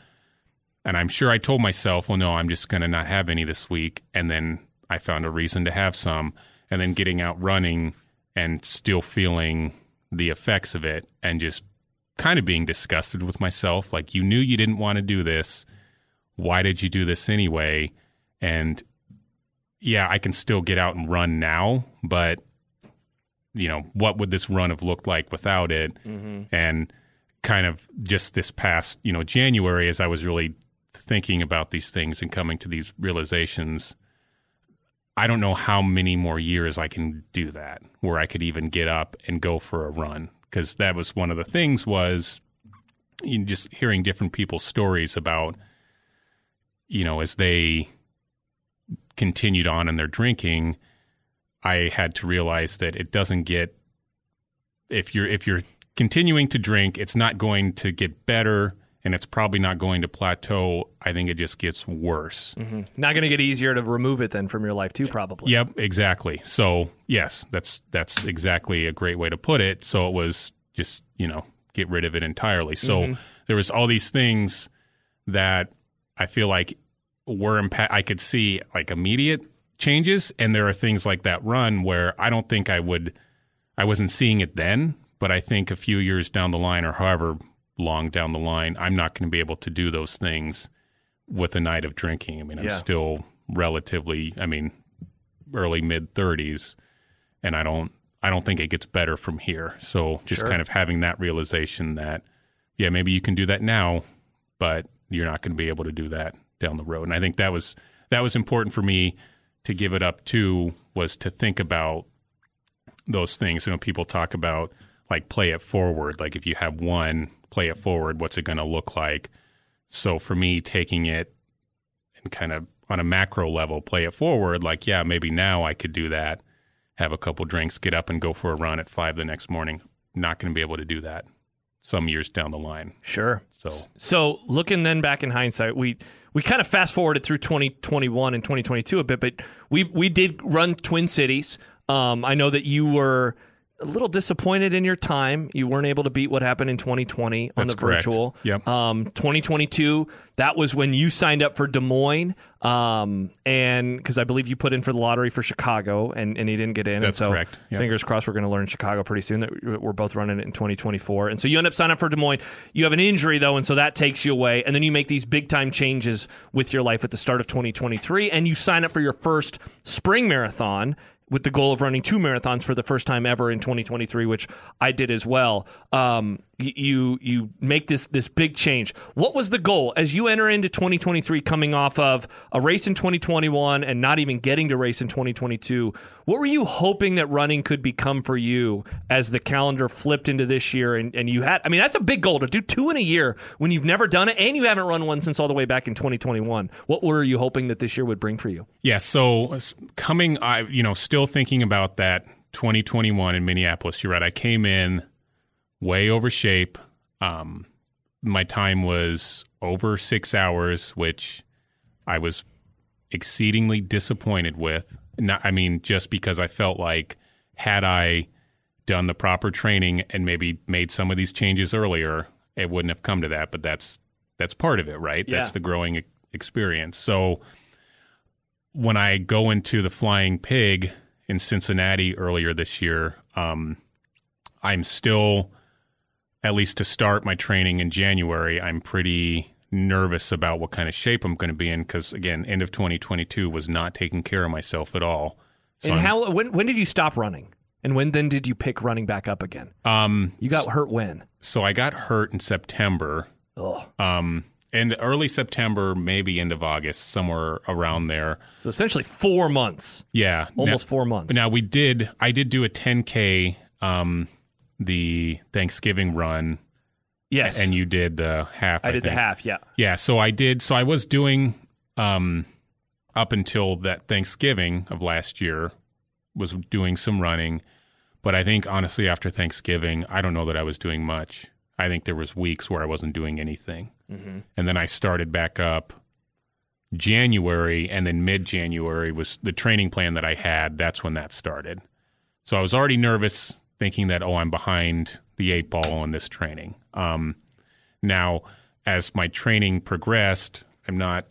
And I'm sure I told myself, well, no, I'm just going to not have any this week. And then I found a reason to have some. And then getting out running and still feeling the effects of it and just kind of being disgusted with myself. Like, you knew you didn't want to do this. Why did you do this anyway? And yeah, I can still get out and run now, but you know, what would this run have looked like without it? Mm-hmm. And kind of just this past, you know, January, as I was really thinking about these things and coming to these realizations, I don't know how many more years I can do that where I could even get up and go for a run. Because that was one of the things was you know, just hearing different people's stories about you know as they continued on in their drinking I had to realize that it doesn't get if you're if you're continuing to drink it's not going to get better and it's probably not going to plateau. I think it just gets worse. Mm-hmm. Not going to get easier to remove it then from your life too, probably. Yep, exactly. So yes, that's that's exactly a great way to put it. So it was just you know get rid of it entirely. So mm-hmm. there was all these things that I feel like were impact. I could see like immediate changes, and there are things like that run where I don't think I would. I wasn't seeing it then, but I think a few years down the line, or however long down the line, I'm not going to be able to do those things with a night of drinking. I mean, I'm yeah. still relatively, I mean, early mid 30s, and I don't, I don't think it gets better from here. So just sure. kind of having that realization that, yeah, maybe you can do that now, but you're not going to be able to do that down the road. And I think that was that was important for me to give it up too. Was to think about those things. You know, people talk about like play it forward. Like if you have one play it forward, what's it going to look like? So for me, taking it and kind of on a macro level, play it forward, like, yeah, maybe now I could do that, have a couple drinks, get up and go for a run at five the next morning. Not going to be able to do that some years down the line. Sure. So, so looking then back in hindsight, we we kind of fast forwarded through 2021 and 2022 a bit, but we we did run Twin Cities. Um, I know that you were a little disappointed in your time. You weren't able to beat what happened in 2020 on the correct. virtual. Yep. Um, 2022, that was when you signed up for Des Moines, um, and because I believe you put in for the lottery for Chicago, and, and you didn't get in. That's and so correct. Yep. Fingers crossed, we're going to learn Chicago pretty soon that we're both running it in 2024. And so you end up signing up for Des Moines. You have an injury though, and so that takes you away. And then you make these big time changes with your life at the start of 2023, and you sign up for your first spring marathon with the goal of running two marathons for the first time ever in 2023, which I did as well. Um, you you make this this big change. What was the goal as you enter into 2023, coming off of a race in 2021 and not even getting to race in 2022? What were you hoping that running could become for you as the calendar flipped into this year? And, and you had, I mean, that's a big goal to do two in a year when you've never done it and you haven't run one since all the way back in 2021. What were you hoping that this year would bring for you? Yeah, so coming, I you know, still thinking about that 2021 in Minneapolis. You're right. I came in way over shape. Um, my time was over six hours, which I was exceedingly disappointed with. Not, I mean, just because I felt like had I done the proper training and maybe made some of these changes earlier, it wouldn't have come to that. But that's that's part of it, right? Yeah. That's the growing experience. So when I go into the Flying Pig in Cincinnati earlier this year, um, I'm still at least to start my training in January, I'm pretty nervous about what kind of shape I'm going to be in because again, end of 2022 was not taking care of myself at all. So and I'm, how when when did you stop running? And when then did you pick running back up again? Um, you got hurt when? So I got hurt in September. Oh. Um, in early September, maybe end of August, somewhere around there. So essentially four months. Yeah, almost now, four months. Now we did. I did do a 10k. Um, the Thanksgiving run. Yes. And you did the half. I, I did think. the half, yeah. Yeah. So I did. So I was doing um, up until that Thanksgiving of last year, was doing some running. But I think honestly, after Thanksgiving, I don't know that I was doing much. I think there was weeks where I wasn't doing anything. Mm-hmm. And then I started back up January, and then mid January was the training plan that I had. That's when that started. So I was already nervous thinking that oh I'm behind the eight ball on this training. Um, now, as my training progressed, I'm not.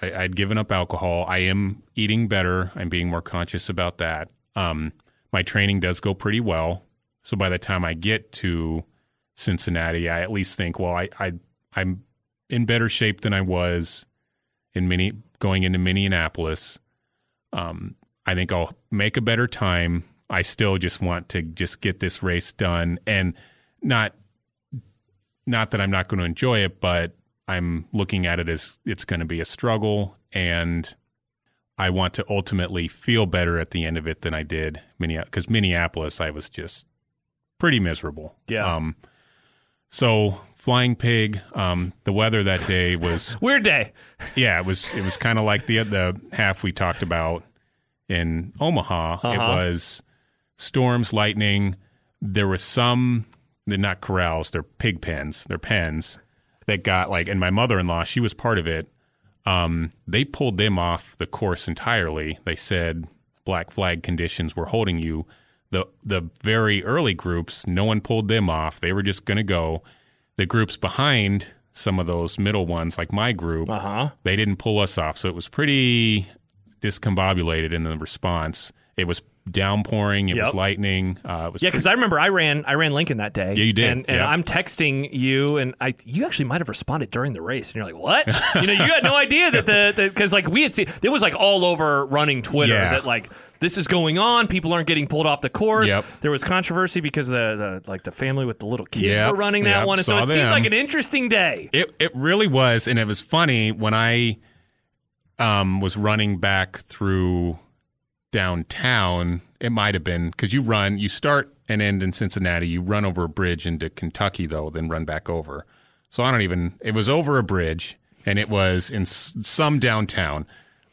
I, I'd given up alcohol. I am eating better. I'm being more conscious about that. Um, my training does go pretty well. So by the time I get to Cincinnati, I at least think, well, I, I I'm in better shape than I was in mini going into Minneapolis. Um, I think I'll make a better time. I still just want to just get this race done and not not that I'm not going to enjoy it, but I'm looking at it as it's going to be a struggle and I want to ultimately feel better at the end of it than I did because Minneapolis I was just pretty miserable. Yeah. Um, so flying pig, um, the weather that day was Weird day. yeah, it was it was kind of like the the half we talked about in Omaha. It Uh-huh. was storms, lightning. There was some they're not corrals, they're pig pens, they're pens that got like and my mother-in-law, she was part of it. Um, they pulled them off the course entirely. They said black flag conditions were holding you. The the very early groups, no one pulled them off. They were just going to go. The groups behind some of those middle ones, like my group, Uh huh. they didn't pull us off. So it was pretty discombobulated in the response. It was downpouring. It was lightning. Uh, it was Yeah, because I remember I ran I ran Lincoln that day. Yeah, you did. And, and Yeah. I'm texting you, and I you actually might have responded during the race, and you're like, "What? you know, you got no idea that the because like we had seen it was like all over running Twitter Yeah. that like this is going on. People aren't getting pulled off the course. Yep. There was controversy because the, the like the family with the little kids Yep, were running that yep, one, and so saw it seemed like an interesting day. It it really was, and it was funny when I um, was running back through downtown. It might have been because you run, you start and end in Cincinnati. You run over a bridge into Kentucky though, then run back over. So I don't even. It was over a bridge, and it was in s- some downtown.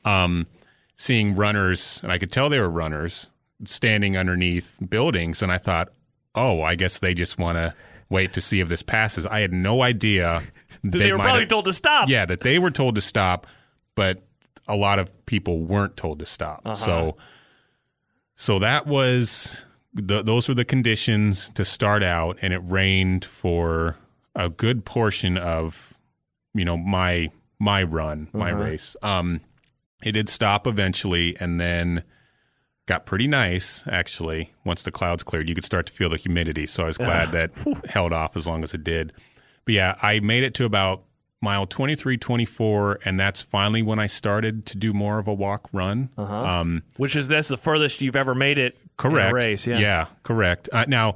Um, seeing runners, and I could tell they were runners standing underneath buildings, and I thought, oh, I guess they just want to wait to see if this passes. I had no idea They, were might probably have- told to stop. yeah, that they were told to stop, but a lot of people weren't told to stop. Uh-huh. So, so that was the, those were the conditions to start out, and it rained for a good portion of you know my my run, my Uh-huh. race. Um, it did stop eventually, and then got pretty nice actually. Once the clouds cleared, you could start to feel the humidity. So I was glad that held off as long as it did. But yeah, I made it to about mile 23, 24, and that's finally when I started to do more of a walk run. Um, Which is this the furthest you've ever made it correct. in a race? Yeah. correct. Uh, now,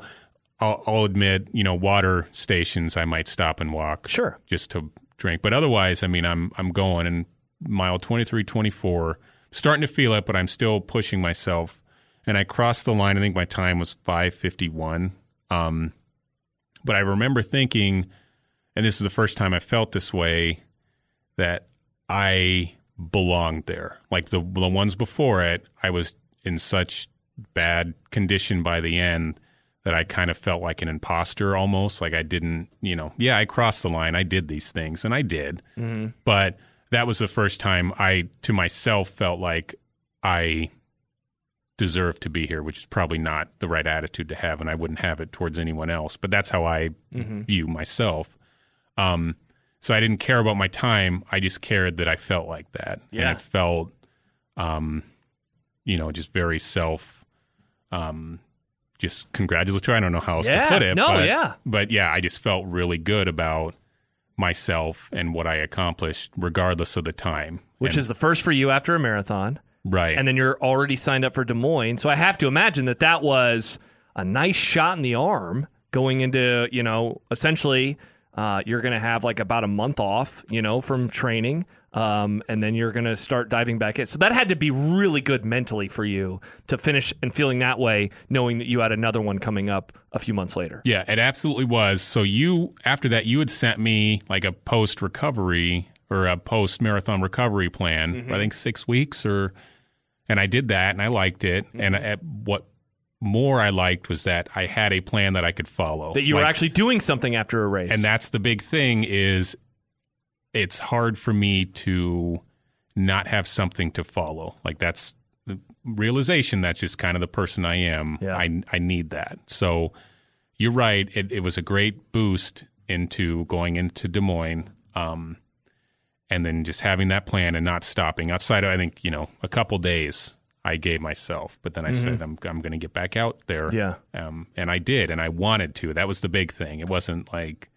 I'll, I'll admit, you know, water stations, I might stop and walk Sure. just to drink. But otherwise, I mean, I'm I'm going and mile 23, 24, starting to feel it, but I'm still pushing myself. And I crossed the line. I think my time was 551. Um, but I remember thinking, and this is the first time I felt this way, that I belonged there. Like the the ones before it, I was in such bad condition by the end that I kind of felt like an imposter almost. Like I didn't, you know, yeah, I crossed the line. I did these things and I did. Mm-hmm. But that was the first time I, to myself, felt like I deserved to be here, which is probably not the right attitude to have. And I wouldn't have it towards anyone else. But that's how I mm-hmm. view myself. Um, so I didn't care about my time. I just cared that I felt like that. Yeah. And it felt, um, you know, just very self, um, just congratulatory. I don't know how else Yeah. to put it. No, but, yeah. But yeah, I just felt really good about myself and what I accomplished, regardless of the time. Which And- is the first for you after a marathon. right. and then you're already signed up for Des Moines. So I have to imagine that that was a nice shot in the arm going into, you know, essentially uh, you're going to have like about a month off, you know, from training. Um, and then you're going to start diving back in. So that had to be really good mentally for you to finish and feeling that way, knowing that you had another one coming up a few months later. Yeah, it absolutely was. So you after that you had sent me like a post recovery or a post marathon recovery plan. Mm-hmm. I think six weeks or, and I did that and I liked it. Mm-hmm. And I, what more I liked was that I had a plan that I could follow. That you were actually doing something after a race. and that's the big thing is it's hard for me to not have something to follow. Like that's the realization that's just kind of the person I am. Yeah. I I need that. So you're right. It, it was a great boost into going into Des Moines. Um, and then just having that plan and not stopping outside of, I think, you know, a couple days I gave myself, but then I said, I'm, I'm going to get back out there. Mm-hmm. Yeah. Um, and I did, and I wanted to. That was the big thing. It wasn't like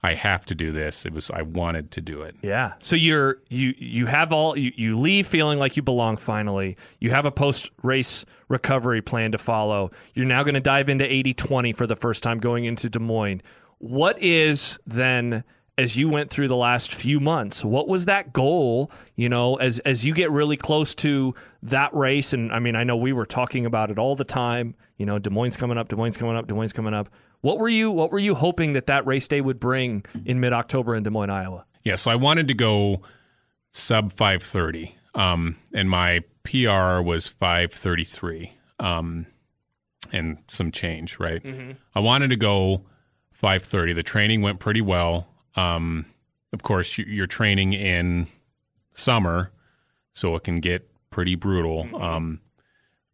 I have to do this. It was I wanted to do it. Yeah. So you're you you have all you, you leave feeling like you belong finally. You have a post race recovery plan to follow. You're now going to dive into 80/20 for the first time going into Des Moines. What is then as you went through the last few months, what was that goal, you know, as as you get really close to that race and I mean, I know we were talking about it all the time, you know, Des Moines coming up, Des Moines coming up, Des Moines coming up. What were you what were you hoping that that race day would bring in mid-October in Des Moines, Iowa? Yeah, so I wanted to go sub 530. Um, and my PR was 533. Um, and some change, right? I wanted to go 530. The training went pretty well. Um, of course, you- you're training in summer, so it can get pretty brutal. Um,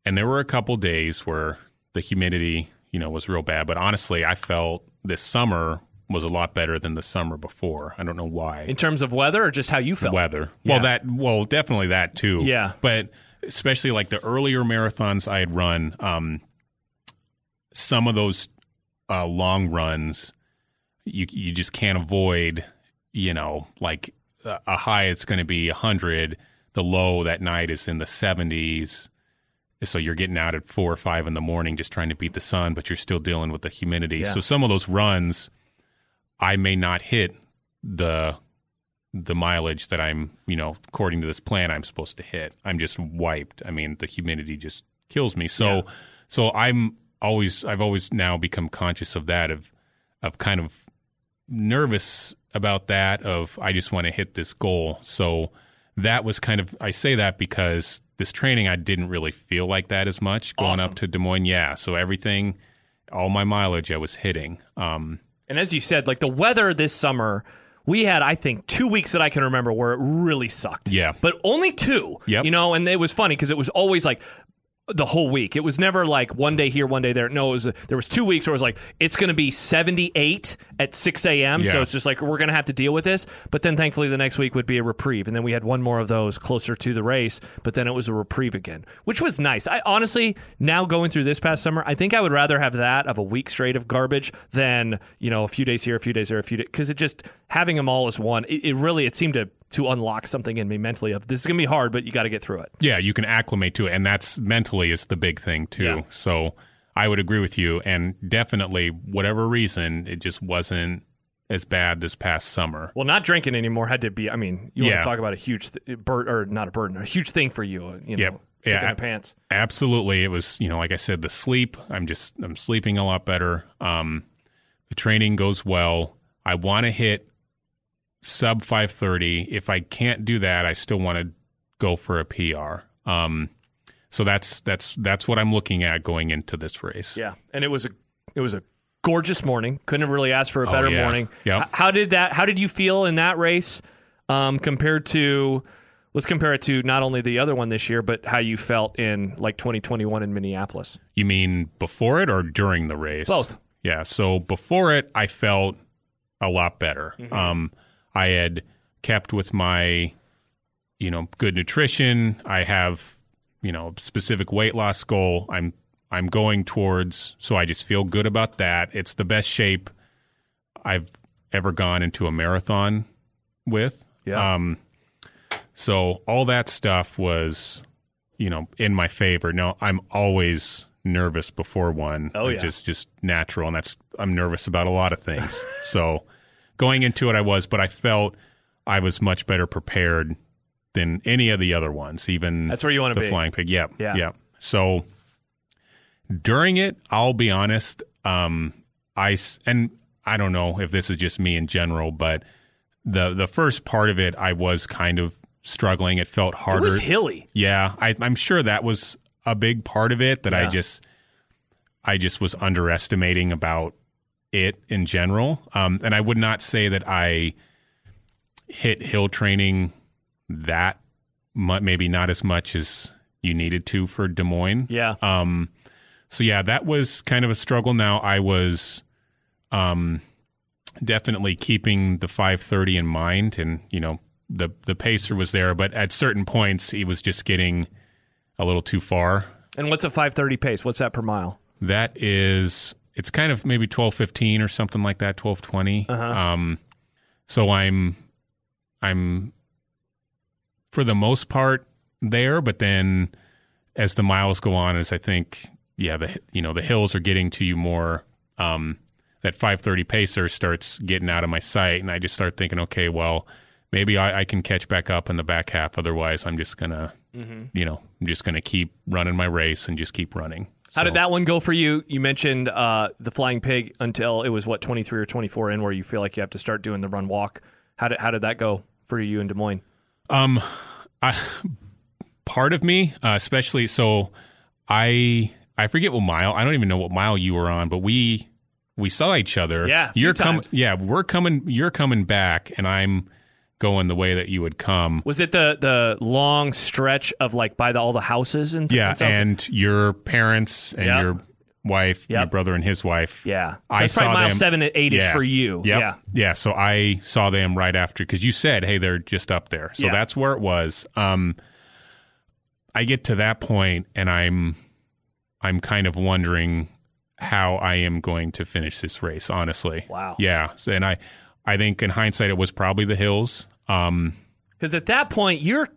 and there were a couple days where the humidity, you know, was real bad. But honestly, I felt this summer was a lot better than the summer before. I don't know why In terms of weather or just how you felt? weather. Yeah. Well, that well, definitely that too. Yeah. but especially like the earlier marathons I had run, um, some of those uh, long runs, you you just can't avoid. You know, like a high, it's going to be hundred. The low that night is in the seventies. So you're getting out at four or five in the morning, just trying to beat the sun, but you're still dealing with the humidity. Yeah. So some of those runs, I may not hit the the mileage that I'm, you know, according to this plan, I'm supposed to hit. I'm just wiped. I mean, the humidity just kills me. So, so I'm always, I've always now become conscious of that, of, of kind of nervous about that. Of I just want to hit this goal. So that was kind of, I say that because this training, I didn't really feel like that as much going Awesome. up to Des Moines. Yeah. So everything, all my mileage, I was hitting. Um, And as you said, like the weather this summer, we had, I think, two weeks that I can remember where it really sucked. Yeah. But only two. Yep. You know, and it was funny because it was always like the whole week. It was never like one day here, one day there. No, it was there was two weeks where it was like it's going to be 78 at 6 a.m. So it's just like we're going to have to deal with this. But then thankfully the next week would be a reprieve, and then we had one more of those closer to the race. But then it was a reprieve again, which was nice. I honestly now going through this past summer, I think I would rather have that of a week straight of garbage than you know a few days here, a few days there, a few days because it just having them all as one. It, it really it seemed to to unlock something in me mentally of this is going to be hard, but you got to get through it. Yeah, you can acclimate to it, and that's mentally is the big thing too. Yeah. So I would agree with you, and definitely, whatever reason, it just wasn't as bad this past summer. Well, not drinking anymore had to be. I mean, you want to talk about a huge th- bird or not a burden, a huge thing for you. uh, You know, Yep. Yeah. pants. Absolutely, it was. You know, like I said, the sleep. I'm just I'm sleeping a lot better. Um, the training goes well. I want to hit sub 530. If I can't do that, I still want to go for a PR. Um, so that's that's that's what I'm looking at going into this race. Yeah, and it was a it was a gorgeous morning. Couldn't have really asked for a better Oh, yeah. morning. Yep. H- how did that? How did you feel in that race um, compared to? Let's compare it to not only the other one this year, but how you felt in like 2021 in Minneapolis. You mean before it or during the race? Both. Yeah. So before it, I felt a lot better. Um, I had kept with my, you know, good nutrition. I have, you know, specific weight loss goal. I'm I'm going towards. So I just feel good about that. It's the best shape I've ever gone into a marathon with. Yeah. Um, so all that stuff was, you know, in my favor. No, I'm always nervous before one. Oh, It's yeah. just just natural, and that's I'm nervous about a lot of things. so going into it, I was, but I felt I was much better prepared than any of the other ones. Even That's where you want to be. the flying pig. Yep. Yeah. Yep. So during it, I'll be honest. Um, I and I don't know if this is just me in general, but the the first part of it, I was kind of struggling. It felt It harder. was hilly. Yeah, I, I'm sure that was a big part of it that I just I just was underestimating about it in general. Um, and I would not say that I hit hill training that mu- maybe not as much as you needed to for Des Moines. Yeah. Um, so yeah, that was kind of a struggle. Now I was, um, definitely keeping the 530 in mind, and you know the the pacer was there, but at certain points he was just getting a little too far. and what's a 530 pace? What's that per mile? That is, it's kind of maybe twelve fifteen or something like that, twelve Um, so I'm, I'm, for the most part there, but then as the miles go on, as I think, yeah, the you know the hills are getting to you more. Um, that five thirty pacer starts getting out of my sight, and I just start thinking, okay, well, maybe I, I can catch back up in the back half. Otherwise, I'm just gonna, you know, I'm just gonna keep running my race and just keep running. How did that one go for you? You mentioned uh, the flying pig until it was what 23 or 24 in, where you feel like you have to start doing the run walk. How did how did that go for you in Des Moines? Um, I, part of me, uh, especially so, I I forget what mile. I don't even know what mile you were on, but we we saw each other. Yeah, you're coming. Yeah, we're coming. You're coming back, and I'm going the way that you would come. Was it the the long stretch of like by the, all the houses and Yeah, and, and your parents and your wife, your Yep. brother and his wife. yeah, so I saw mile them- seven to eight Yeah. for you. Yep. Yeah, Yeah. So I saw them right after because you said, hey, they're just up there. So Yeah. that's where it was. Um, I get to that point and I'm, I'm kind of wondering how I am going to finish this race, honestly. Wow. Yeah. So, and I, I think in hindsight, it was probably the hills. Um, because at that point you're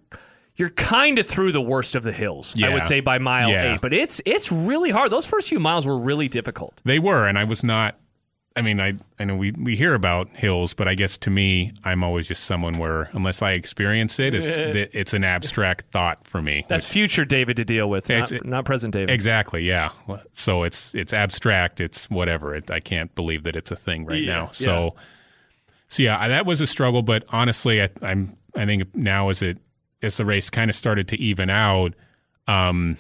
you're kind of through the worst of the hills. I would say by mile Yeah. eight, but it's it's really hard. Those first few miles were really difficult. they were, and I was not, I mean, I, I know we, we hear about hills, but I guess to me, I'm always just someone where unless I experience it, it's, it's an abstract thought for me. That's which- future David to deal with, not, not present David. Exactly. Yeah. So it's it's abstract. It's whatever. It, I can't believe that it's a thing right Yeah, now. So, so yeah, that was a struggle. But honestly, I, I'm I think now as it as the race kind of started to even out, um,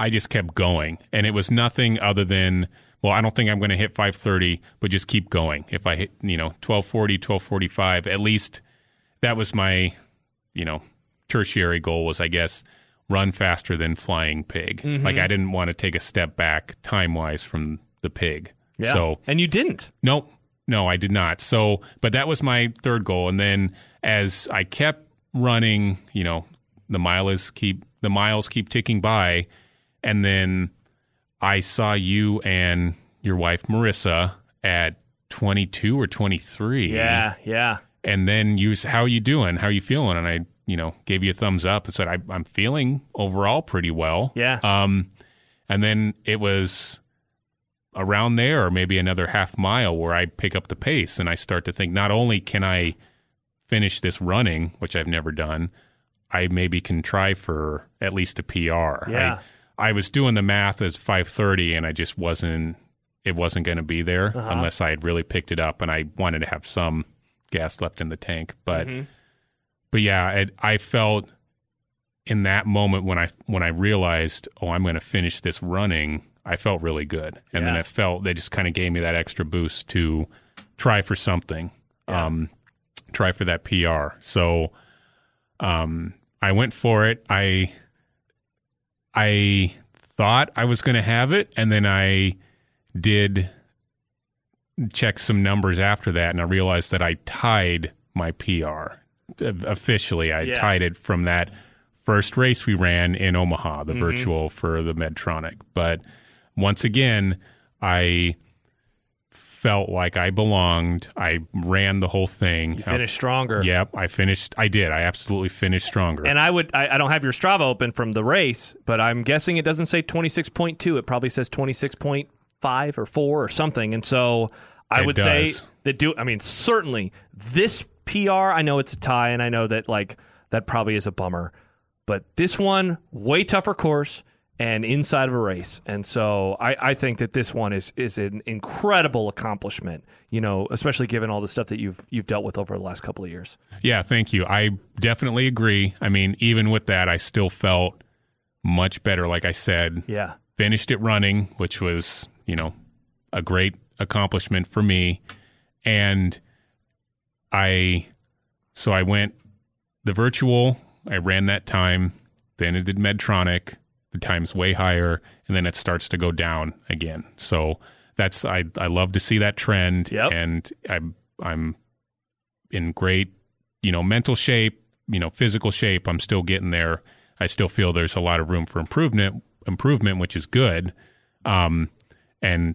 I just kept going, and it was nothing other than. Well, I don't think I'm going to hit 530, but just keep going. If I hit, you know, 1240, 1245, at least that was my, you know, tertiary goal was, I guess, run faster than flying pig. Mm-hmm. Like I didn't want to take a step back time wise from the pig. Yeah. So and you didn't. no, no, I did not. So, but that was my third goal. And then as I kept running, you know, the miles keep the miles keep ticking by, and then I saw you and your wife Marissa at 22 or 23. Yeah, yeah. And then you, how are you doing? How are you feeling? And I, you know, gave you a thumbs up and said, I, I'm feeling overall pretty well. Yeah. Um, and then it was around there, or maybe another half mile, where I pick up the pace and I start to think, not only can I finish this running, which I've never done, I maybe can try for at least a PR. Yeah. I, I was doing the math as 5:30, and I just wasn't. It wasn't going to be there Uh-huh. unless I had really picked it up, and I wanted to have some gas left in the tank. But Mm-hmm. but yeah, it, I felt in that moment when I when I realized, oh, I'm going to finish this running, I felt really good, and then Yeah. it felt they just kind of gave me that extra boost to try for something, um, try for that PR. So, um, I went for it. I I thought I was going to have it, and then I did check some numbers after that, and I realized that I tied my PR officially. I Yeah. tied it from that first race we ran in Omaha, the virtual for the Medtronic. But once again, I felt like I belonged. I ran the whole thing. You finished stronger. Yep, I finished. I did. I absolutely finished stronger. And I would, I, I don't have your Strava open from the race, but I'm guessing it doesn't say 26.2. It probably says 26.5 or 4 or something. And so I It would does. say that do, I mean, certainly this PR, I know it's a tie and I know that like that probably is a bummer, but this one, way tougher course and inside of a race. And so I, I think that this one is, is an incredible accomplishment, you know, especially given all the stuff that you've, you've dealt with over the last couple of years. Yeah, thank you. I definitely agree. I mean, even with that, I still felt much better. Like I said, Yeah. finished it running, which was, you know, a great accomplishment for me. And I, so I went the virtual, I ran that time then it did Medtronic, the time's way higher, and then it starts to go down again. So that's I I love to see that trend, Yep. and I'm I'm in great you know mental shape, you know physical shape. I'm still getting there. I still feel there's a lot of room for improvement, improvement, which is good, um, and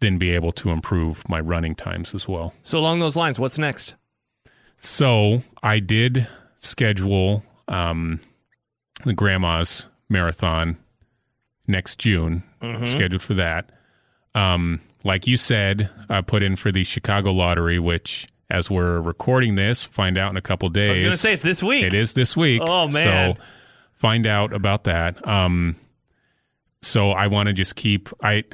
then be able to improve my running times as well. So along those lines, what's next? So I did schedule um, the grandma's marathon next June, scheduled for that. Um, like you said, I put in for the Chicago lottery, which, as we're recording this, find out in a couple days. I was going to say it's this week. It is this week. Oh, man. So find out about that. Um, so I want to just keep I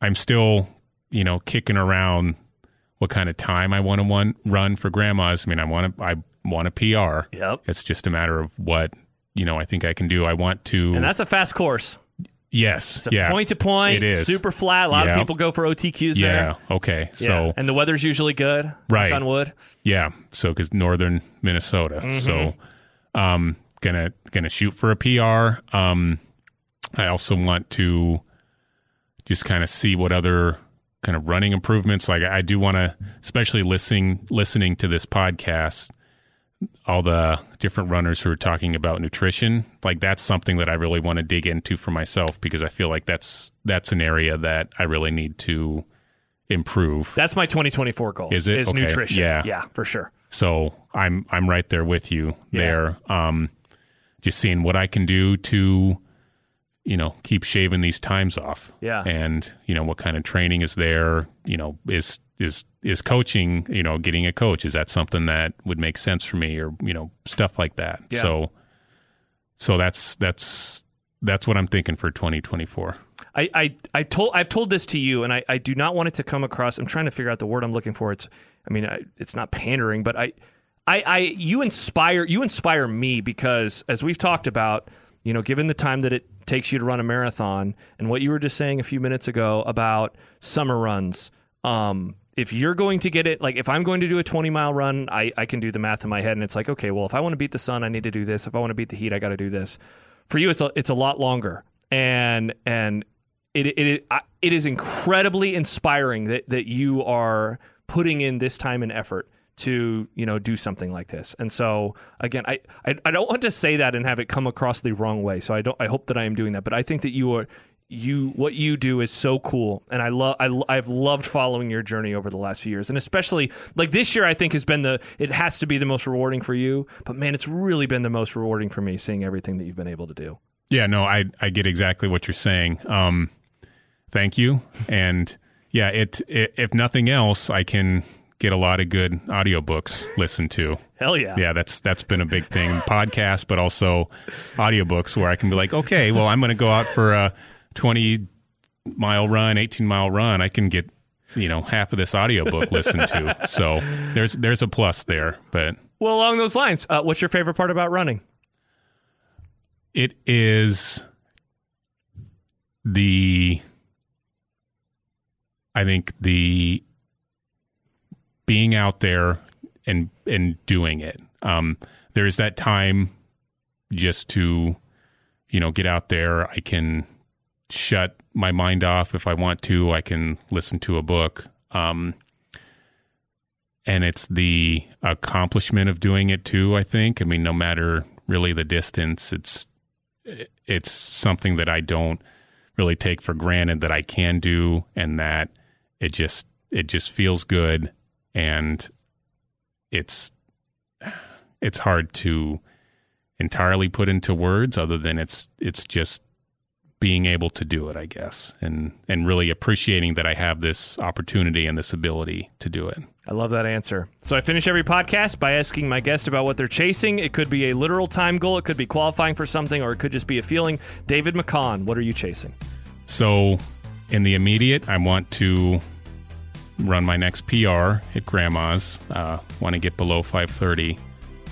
I'm still, you know, kicking around what kind of time I want to run for grandmas. I mean, I want to I want a PR. Yep. It's just a matter of what, you know, I think I can do. I want to And that's a fast course. Yes. It's a yeah. point to point. It is. Super flat. A lot Yeah. of people go for OTQs yeah. there. Okay. Yeah. So and the weather's usually good. Right. On wood. Yeah, so because northern Minnesota, Mm-hmm. so um, gonna gonna shoot for a PR. Um, I also want to just kind of see what other kind of running improvements. Like I do want to, especially listening listening to this podcast, all the different runners who are talking about nutrition. Like that's something that I really want to dig into for myself because I feel like that's that's an area that I really need to improve. That's my 2024 goal. Is it? Is Okay. nutrition. Yeah. Yeah, for sure. So I'm I'm right there with you Yeah. there. Um, just seeing what I can do to, you know, keep shaving these times off. Yeah. And you know what kind of training is there? You know, is is is coaching? You know, getting a coach is that something that would make sense for me, or you know, stuff like that. Yeah. So, so that's that's that's what I'm thinking for 2024. I, I, I told I've told this to you, and I, I do not want it to come across. I'm trying to figure out the word I'm looking for. It's I mean I, it's not pandering, but I, I I you inspire you inspire me because as we've talked about, you know, given the time that it takes you to run a marathon, and what you were just saying a few minutes ago about summer runs. Um, if you're going to get it, like if I'm going to do a 20 mile run, I, I can do the math in my head, and it's like, okay, well, if I want to beat the sun, I need to do this. If I want to beat the heat, I got to do this. For you, it's a, it's a lot longer, and and it it it is incredibly inspiring that that you are putting in this time and effort to you know do something like this. And so again, I, I I don't want to say that and have it come across the wrong way. So I don't I hope that I am doing that, but I think that you are you what you do is so cool. And I love I, I've loved following your journey over the last few years. And especially like this year I think has been the it has to be the most rewarding for you. But man it's really been the most rewarding for me seeing everything that you've been able to do. Yeah, no, I I get exactly what you're saying. Um, thank you, and yeah, it, it if nothing else, I can get a lot of good audiobooks listened to. hell yeah. Yeah, that's that's been a big thing, podcast, but also audiobooks where I can be like, okay, well, I'm going to go out for a 20 mile run, 18 mile run. I can get you know half of this audiobook listened to. So there's there's a plus there, but Well, along those lines, uh, what's your favorite part about running? it is the I think the being out there and and doing it. Um, there's that time just to you know get out there. I can shut my mind off if I want to. I can listen to a book. Um, and it's the accomplishment of doing it too. I think. I mean, no matter really the distance, it's it's something that I don't really take for granted that I can do and that it just it just feels good and it's it's hard to entirely put into words other than it's it's just being able to do it I guess and and really appreciating that I have this opportunity and this ability to do it. I love that answer. So I finish every podcast by asking my guest about what they're chasing. It could be a literal time goal, it could be qualifying for something, or it could just be a feeling. David McCon, what are you chasing? So, in the immediate, I want to run my next PR at Grandma's. Uh, want to get below 530,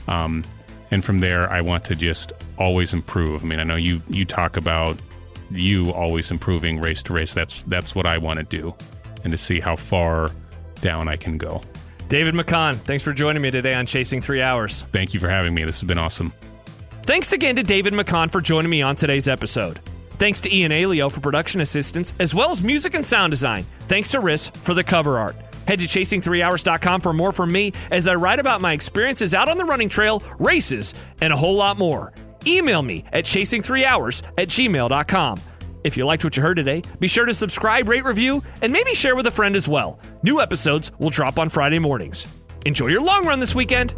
um, and from there, I want to just always improve. I mean, I know you you talk about you always improving race to race. That's that's what I want to do, and to see how far down I can go. David McCon, thanks for joining me today on Chasing Three Hours. Thank you for having me. This has been awesome. Thanks again to David McCon for joining me on today's episode. Thanks to Ian Aeillo for production assistance, as well as music and sound design. Thanks to Riss for the cover art. Head to chasing3hours.com for more from me as I write about my experiences out on the running trail, races, and a whole lot more. Email me at chasing3hours at gmail.com. If you liked what you heard today, be sure to subscribe, rate, review, and maybe share with a friend as well. New episodes will drop on Friday mornings. Enjoy your long run this weekend.